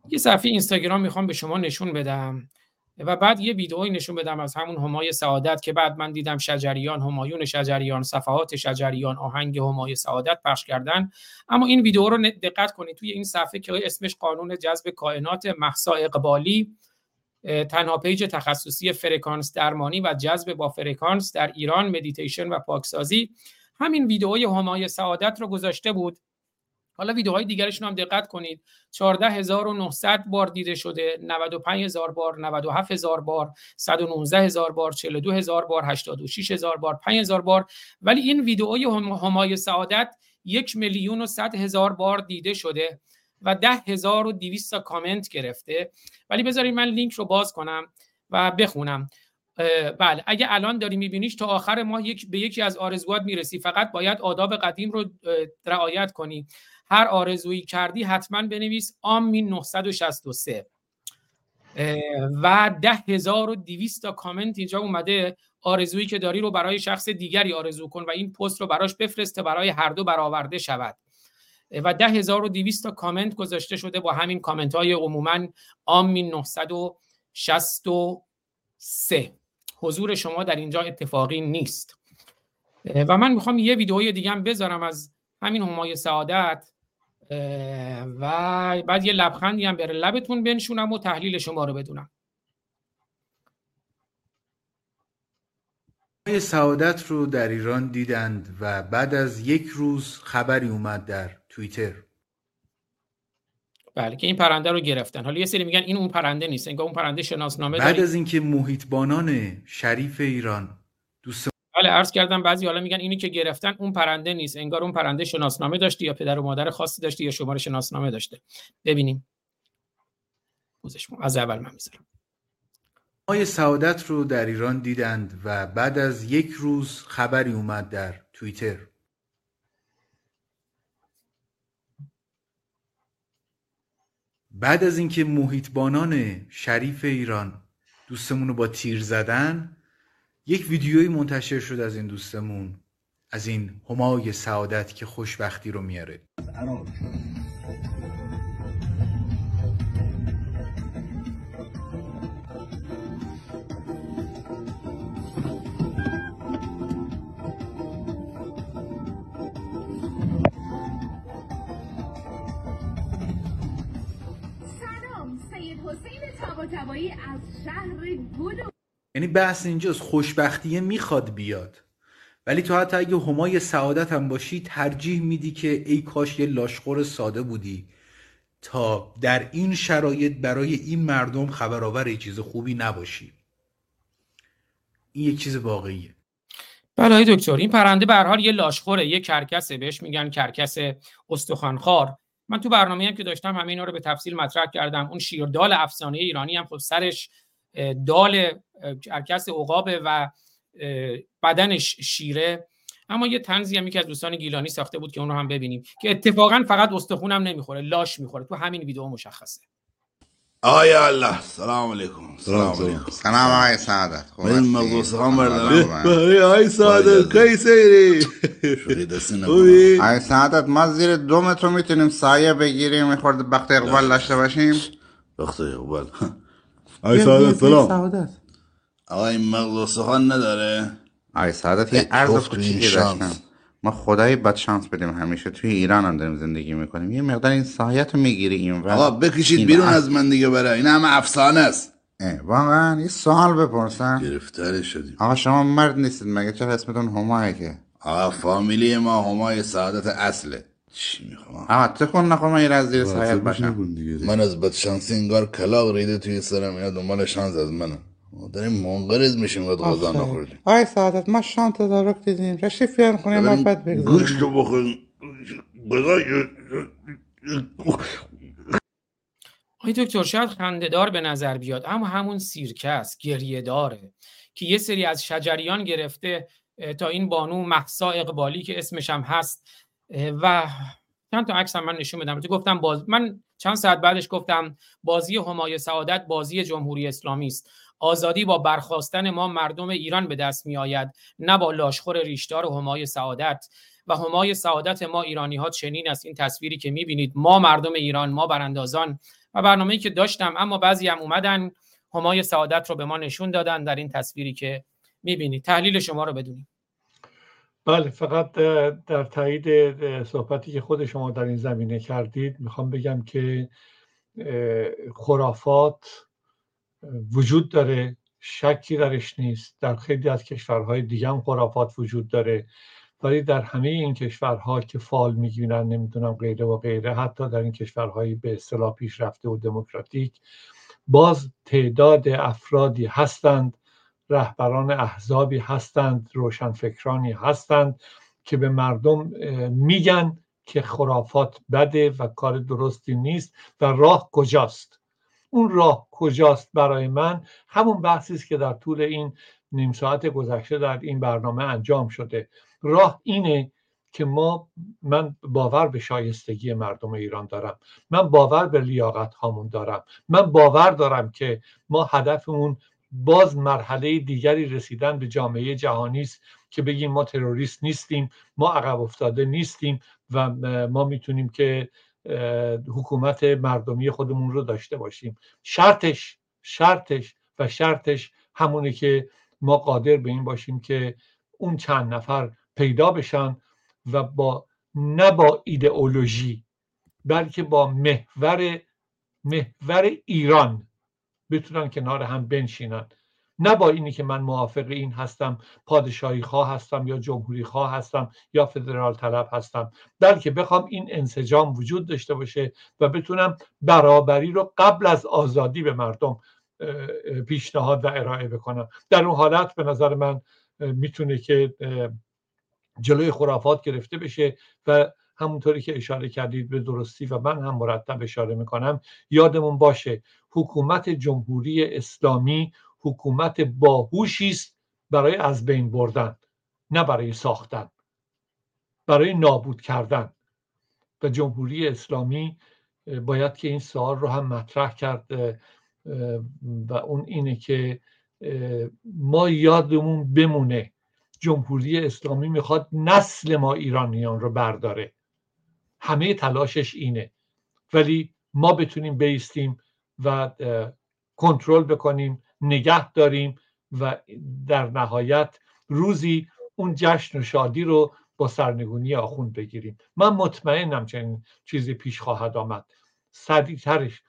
یه صفحه اینستاگرام می‌خوام به شما نشون بدم و بعد یه ویدئویی نشون بدم از همون همای سعادت که بعد من دیدم شجریان همایون شجریان صفحات شجریان آهنگ همای سعادت پخش کردن. اما این ویدئو رو دقت کنید توی این صفحه که اسمش قانون جذب کائنات مهسا اقبالی تنها page تخصصی فرکانس درمانی و جذب با فرکانس در ایران مدیتیشن و پاکسازی. همین ویدئوی همای سعادت رو گذاشته بود. حالا ویدیوهای دیگرشون هم دقت کنید. 14900 بار دیده شده 95000 بار 97000 بار 119000 بار 42000 بار 86000 بار 5000 بار. ولی این ویدئوی همای سعادت یک میلیون و صد هزار بار دیده شده و ده هزار و دیویست کامنت گرفته. ولی بذارید من لینک رو باز کنم و بخونم. بله اگه الان داری میبینیش تا آخر ماه یک به یکی از آرزوات می‌رسی. فقط باید آداب قدیم رو رعایت کنی. هر آرزویی کردی حتما بنویس. آمین 963 و ده هزار و دیویست تا کامنت اینجا اومده. آرزویی که داری رو برای شخص دیگری آرزو کن و این پست رو براش بفرسته برای هر دو برآورده شود. و ده هزار و دیویست تا کامنت گذاشته شده با همین کامنت های عموما. آمین 963 حضور شما در اینجا اتفاقی نیست. و من می‌خوام یه ویدئوی دیگه هم بذارم از همین همای سعادت. و بعد یه لبخندی هم بره. لبتون بنشونم و تحلیل شما رو بدونم. سعادت رو در ایران دیدند و بعد از یک روز خبری اومد در توییتر. بله که این پرنده رو گرفتن. حالا یه سری میگن این اون پرنده نیست انگار اون پرنده شناسنامه بعد از اینکه محیطبانان شریف ایران دوست بله عرض کردم بعضی حالا میگن اینی که گرفتن اون پرنده نیست انگار اون پرنده شناسنامه داشته یا پدر و مادر خاصی داشته یا شماره شناسنامه داشته. ببینیم. از اول من می‌ذارم. های سعادت رو در ایران دیدند و بعد از یک روز خبری اومد در توییتر. بعد از اینکه محیطبانان شریف ایران دوستمون رو با تیر زدن یک ویدیویی منتشر شد از این دوستمون از این همای سعادت که خوشبختی رو میاره. از شهر گل یعنی بحث اینجاست خوشبختیه می‌خواد بیاد. ولی تو حتی اگه همای سعادت هم باشی ترجیح میدی که ای کاش یه لاشخور ساده بودی تا در این شرایط برای این مردم خبرآور یه چیز خوبی نباشی. این یک چیز واقعیه. بله دکتر این پرنده به حال یه لاشخوره یه کرکسه بهش میگن کرکس استخوانخوار. من تو برنامه هم که داشتم همه اینا رو به تفصیل مطرح کردم. اون شیردال افسانه ایرانی هم خب سرش دال کرکس عقابه و بدنش شیره. اما یه تنزی هم که از دوستان گیلانی ساخته بود که اون رو هم ببینیم که اتفاقا فقط استخونم نمی‌خوره لاش می‌خوره. تو همین ویدیو مشخصه. آقای الله. سلام علیکم. سلام علیکم. سلام آقای سعادت. من مغلوب سلام بردم آقای سعادت کی سیری؟ شوری دستی آقای سعادت ما زیر دو متر می‌تونیم سایه بگیریم می‌خورد بخت اقبال داشته باشیم. بخت اقبال. آقای سعادت سلام. آقای مغلوب سخن نداره. آقای سعادت یه عرض کوچیکی داشتم. ما خدای بد شانس بدیم همیشه. توی ایران هم داریم زندگی می‌کنیم. یه مقدار این سایت رو می‌گیریم آقا بکشید بیرون از من دیگه برای این همه افسانه است. واقعا یه سوال بپرسم. گرفتار شدیم. آقا شما مرد نیستید. مگه چرا اسمتون همایه که؟ آقا فامیلی ما همای سعادت اصله. چی می‌خوام؟ آقا تکون نخوا من از زیر سایت باشم. من از بدشانسی انگار کلاق ریده توی سرم اینا دنبال شانس از منم. ما داریم منقرض میشیم وقت غذا نخوردیم. آقای سعادت ما شام تدارک دیدیم. تشریف بیان خونه ما بد بگذاریم. گوشت رو بخوریم آقای دکتر شاید خندهدار به نظر بیاد اما همون سیرکه است گریه داره که یه سری از شجریان گرفته تا این بانو محسا اقبالی که اسمش هم هست و چند تا عکس هم من نشون بدم گفتم باز من چند ساعت بعدش گفتم بازی همای سعادت بازی جمهوری اسلامی است. آزادی با برخواستن ما مردم ایران به دست می آید نه با لاشخور ریشدار همای سعادت. و همای سعادت ما ایرانی ها چنین است. این تصویری که می بینید ما مردم ایران ما براندازان. و برنامه‌ای که داشتم اما بعضی هم اومدن همای سعادت رو به ما نشون دادن در این تصویری که می بینید تحلیل شما رو بدونیم. بله فقط در تایید صحبتی که خود شما در این زمینه کردید می‌خوام بگم که خرافات وجود داره شکی درش نیست. در خیلی از کشورهای دیگه هم خرافات وجود داره. ولی در همه این کشورها که فال می‌گیرن نمی‌دونم غیره و غیره حتی در این کشورهای به اصطلاح پیشرفته و دموکراتیک باز تعداد افرادی هستند رهبران احزابی هستند روشنفکرانی هستند که به مردم میگن که خرافات بده و کار درستی نیست و راه کجاست. اون راه کجاست برای من؟ همون بحثی است که در طول این نیم ساعت گذشته در این برنامه انجام شده. راه اینه که ما من باور به شایستگی مردم ایران دارم. من باور به لیاقت هامون دارم. من باور دارم که ما هدفمون باز مرحله دیگری رسیدن به جامعه جهانی است که بگیم ما تروریست نیستیم ما عقب افتاده نیستیم و ما می‌تونیم که حکومت مردمی خودمون رو داشته باشیم. شرطش شرطش و شرطش همونه که ما قادر به این باشیم که اون چند نفر پیدا بشن و با نه با ایدئولوژی بلکه با محور محور ایران بتونن کنار هم بنشینن. نه با اینی که من موافق این هستم پادشاهی خواه هستم یا جمهوری خواه هستم یا فدرال طلب هستم. بلکه بخوام این انسجام وجود داشته باشه و بتونم برابری رو قبل از آزادی به مردم پیشنهاد و ارائه بکنم. در اون حالت به نظر من می‌تونه که جلوی خرافات گرفته بشه و همونطوری که اشاره کردید به درستی و من هم مرتب اشاره می‌کنم یادمون باشه حکومت جمهوری اسلامی حکومت باهوشی است برای از بین بردن نه برای ساختن برای نابود کردن. و جمهوری اسلامی باید که این سوال رو هم مطرح کرد و اون اینه که ما یادمون بمونه جمهوری اسلامی می‌خواد نسل ما ایرانیان رو برداره. همه تلاشش اینه. ولی ما بتونیم بیستیم و کنترل بکنیم نگه داریم و در نهایت روزی اون جشن و شادی رو با سرنگونی آخوند بگیریم. من مطمئنم چنین چیزی پیش خواهد آمد. سریعترش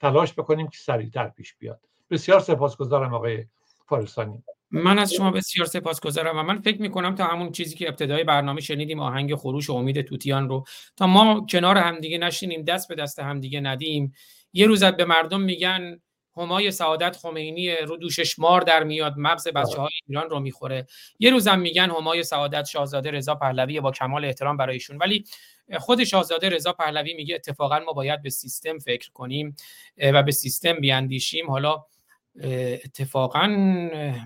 تلاش بکنیم که سریعتر پیش بیاد. بسیار سپاسگزارم آقای فارسانی. من از شما بسیار سپاسگزارم و من فکر می‌کنم تا همون چیزی که ابتدای برنامه شنیدیم آهنگ خروش و امید توتیان رو تا ما کنار همدیگه نشینیم دست به دست همدیگه ندیم. یه روز به مردم میگن همای سعادت خمینی رو دوشش مار در میاد مغز بچه های ایران رو می‌خوره. یه روزم میگن همای سعادت شاهزاده رضا پهلوی با کمال احترام برایشون ولی خود شاهزاده رضا پهلوی میگه اتفاقا ما باید به سیستم فکر کنیم و به سیستم بیاندیشیم. حالا اتفاقا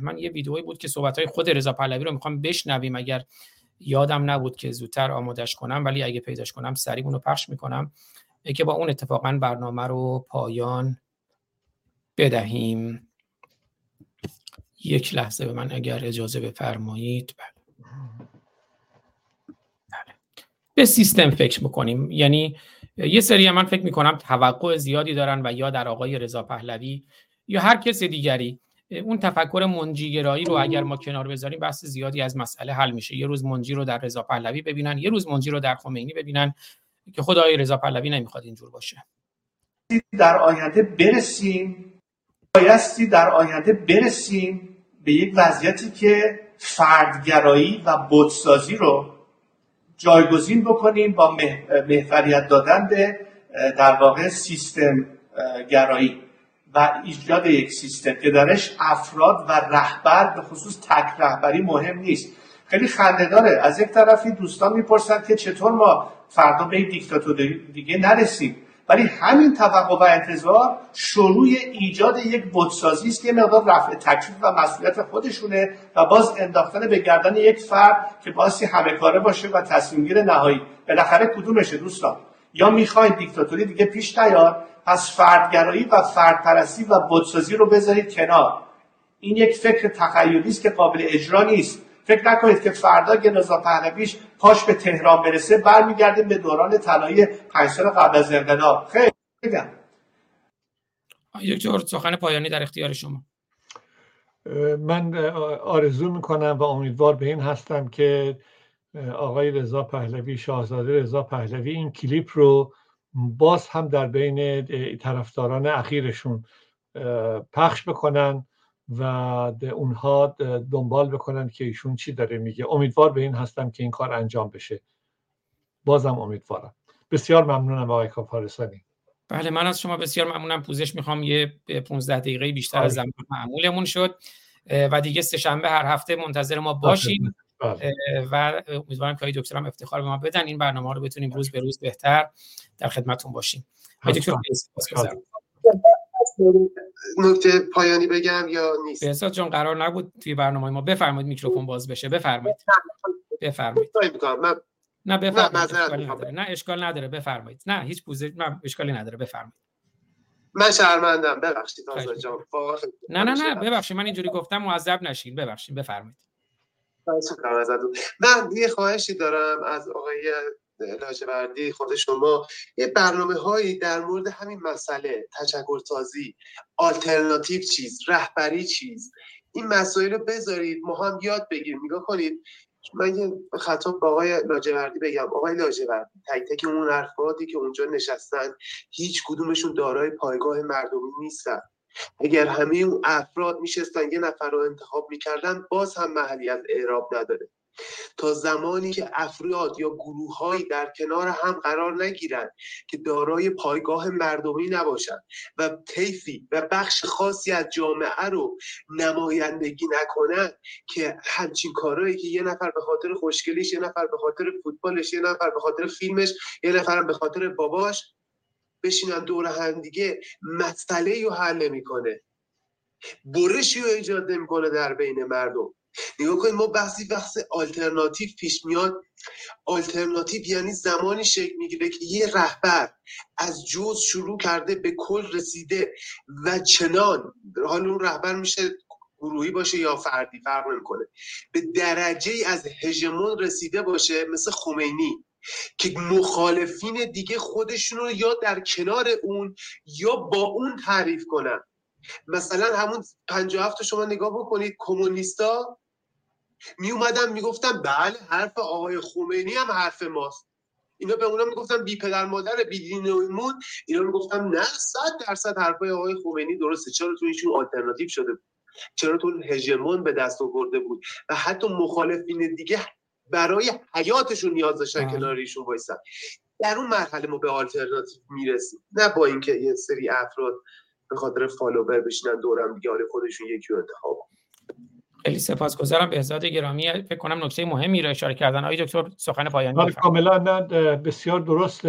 من یه ویدئویی بود که صحبت های خود رضا پهلوی رو می‌خوام بشنویم. اگر یادم نبود که زودتر آمادش کنم ولی اگه پیداش کنم سریع اونو پخش می‌کنم. که با اون اتفاقا برنامه رو پایان بدهیم. یک لحظه به من اگر اجازه بفرمایید. بله. بله. به سیستم فکر بکنیم یعنی یه سری من فکر می‌کنم توقع زیادی دارن و یا در آقای رضا پهلوی یا هر کس دیگری. اون تفکر منجیگرایی رو اگر ما کنار بذاریم بحث زیادی از مسئله حل میشه. یه روز منجی رو در رضا پهلوی ببینن یه روز منجی رو در خمینی ببینن که خود آقای رضا پهلوی نمی‌خواد اینجور باشه. در آینده برسیم بایستی در آینده برسیم به یک وضعیتی که فردگرایی و بودسازی رو جایگزین بکنیم با محوریت دادن به در واقع سیستم گرایی. ایجاد یک سیستم که درش افراد و رهبر به خصوص تک رهبری مهم نیست. خیلی خنده داره. از یک طرفی دوستان می‌پرسند که چطور ما فردا به دیکتاتوری دیگه نرسیم. ولی همین توقع و انتظار شروع ایجاد یک بودسازی است که مقدار رفع تکلیف و مسئولیت خودشونه و باز انداختن به گردن یک فرد که باسی همه کاره باشه و تصمیم گیر نهایی. بالاخره کدومشه دوستان؟ یا می‌خواین دیکتاتوری دیگه پیش نیاد پس فردگرایی و فردپرستی و بودسازی رو بذارید کنار. این یک فکر تخیلی است که قابل اجرا نیست. فکر نکنید که فردا گنازا پهلویش پاش به تهران برسه برمیگردیم به دوران طلایی پنج سال قبل از انقلاب خیلی بگم یک سخن پایانی در اختیار شما. من آرزو می‌کنم و امیدوار به این هستم که آقای رضا پهلوی شاهزاده رضا پهلوی این کلیپ رو باز هم در بین طرفداران اخیرشون پخش بکنن و اونها دنبال بکنن که ایشون چی داره میگه. امیدوار به این هستم که این کار انجام بشه. بازم امیدوارم. بسیار ممنونم آقای کافارسانی بله من از شما بسیار ممنونم. پوزش می‌خوام یه 15 دقیقه بیشتر از زمان معمولمون شد. و دیگه سه شنبه هر هفته منتظر ما باشید. و امیدوارم که دکترم افتخار به ما بدن. این برنامه رو بتونیم روز به روز بهتر در خدمتتون باشیم. دکتر نکته پایانی بگم یا نیست؟ بهزاد جان قرار نبود توی برنامه ما. بفرمایید میکروفون باز بشه. بفرمایید. بفرمایید. نه بفرمایید. نه اشکال نداره. بفرمایید. نه هیچ پوزش نه اشکالی نداره. بفرمایید. من شرمندم ببخشید جان. نه نه نه. ببخشید. من اینجوری گفتم معذب نشین. ببخشید. بفرمایید. من یه خواهشی دارم از آقای لاجوردی خود شما. یه برنامه هایی در مورد همین مسئله تشکر سازی آلترناتیو چیز رهبری چیز. این مسائل رو بذارید ما هم یاد بگیریم. نگاه کنید من یه خطاب با آقای لاجوردی بگم. آقای لاجوردی تک تک اون افرادی که اونجا نشستن هیچ کدومشون دارای پایگاه مردمی نیستن. اگر همه اون افراد میشستن یه نفر رو انتخاب می‌کردن باز هم محلی از اعراب نداره. تا زمانی که افراد یا گروههایی در کنار هم قرار نگیرند که دارای پایگاه مردمی نباشند و طیفی و بخش خاصی از جامعه رو نمایندگی نکنند که همچین کارهایی که یه نفر به خاطر خوشگلیش یه نفر به خاطر فوتبالش یه نفر به خاطر فیلمش یه نفر به خاطر باباش بشینن دور هم دیگه مسئله رو حل نمی‌کنه. برشی رو ایجاد نمی‌کنه در بین مردم. نگاه کنید ما بحثی بحث آلترناتیو پیش میاد. آلترناتیو یعنی زمانی شکل می‌گیره که یه رهبر از جز شروع کرده به کل رسیده و چنان حالا اون رهبر میشه گروهی باشه یا فردی فرق نمی‌کنه. به درجه از هژمون رسیده باشه مثل خمینی. که مخالفین دیگه خودشون رو یا در کنار اون یا با اون تعریف کنن. مثلا همون 57 شما نگاه بکنید کمونیستا می اومدن می‌گفتن بله حرف آقای خمینی هم حرف ماست. اینا به اونا می‌گفتن بی پدر مادر بی دین و ایمون. اینا می‌گفتن نه صد درصد حرفای آقای خمینی درسته. چرا تو ایشون آلترناتیو شده بود؟ چرا تو هژمون به دست آورده بود؟ و حتی مخالفین دیگه برای حیاتشون نیاز داشتن. کنار ایشون وایسن. در اون مرحله ما به آلترناتیو می‌رسیم. نه با اینکه یه سری افراد به خاطر follower بشینن دورم دیگه خودشون یکی رو انتخاب خیلی سپاسگزارم. بهزاد گرامی فکر کنم نکته مهمی را اشاره کردن. آقای دکتر سخن پایانی بله، کاملا نه بسیار درست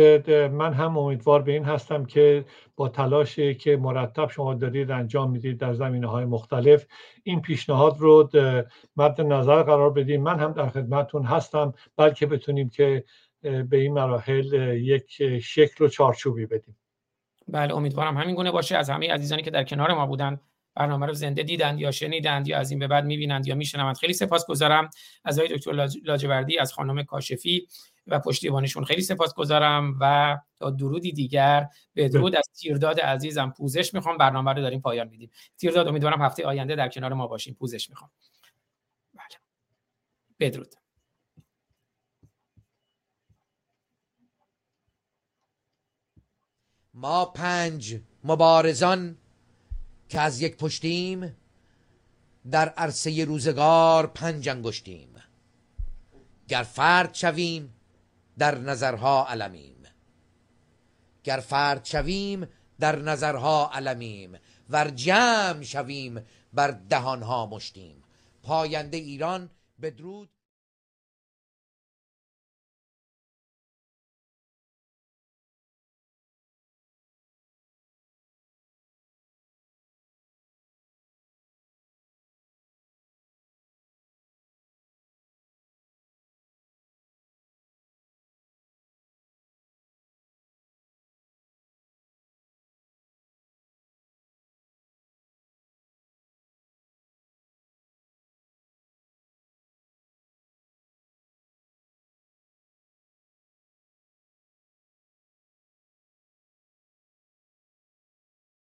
من هم امیدوار به این هستم که با تلاشی که مرتب شما دارید انجام می‌دید در زمینه های مختلف این پیشنهاد رو مد نظر قرار بدیم. من هم در خدمتتون هستم بلکه بتونیم که به این مراحل یک شکل و چارچوبی بدیم. بله امیدوارم همین گونه باشه. از همه عزیزانی که در کنار ما بودن برنامه رو زنده دیدند یا شنیدند یا از این به بعد می‌بینند یا میشنوند. خیلی سپاسگزارم از آقای دکتر لاجوردی از خانم کاشفی و پشتیبانشون خیلی سپاسگزارم و تا درودی دیگر به درود از تیرداد عزیزم پوزش می‌خوام. برنامه رو داریم پایان میدیم. تیرداد امیدوارم هفته آینده در کنار ما باشیم. پوزش می‌خوام. بله. بدرود. ما پنج مبارزان که از یک پشتیم در عرصه روزگار پنج انگشتیم. گر فرد شویم در نظرها علمیم. گر فرد شویم در نظرها علمیم. ور جمع شویم بر دهانها مشتیم. پاینده ایران بدرود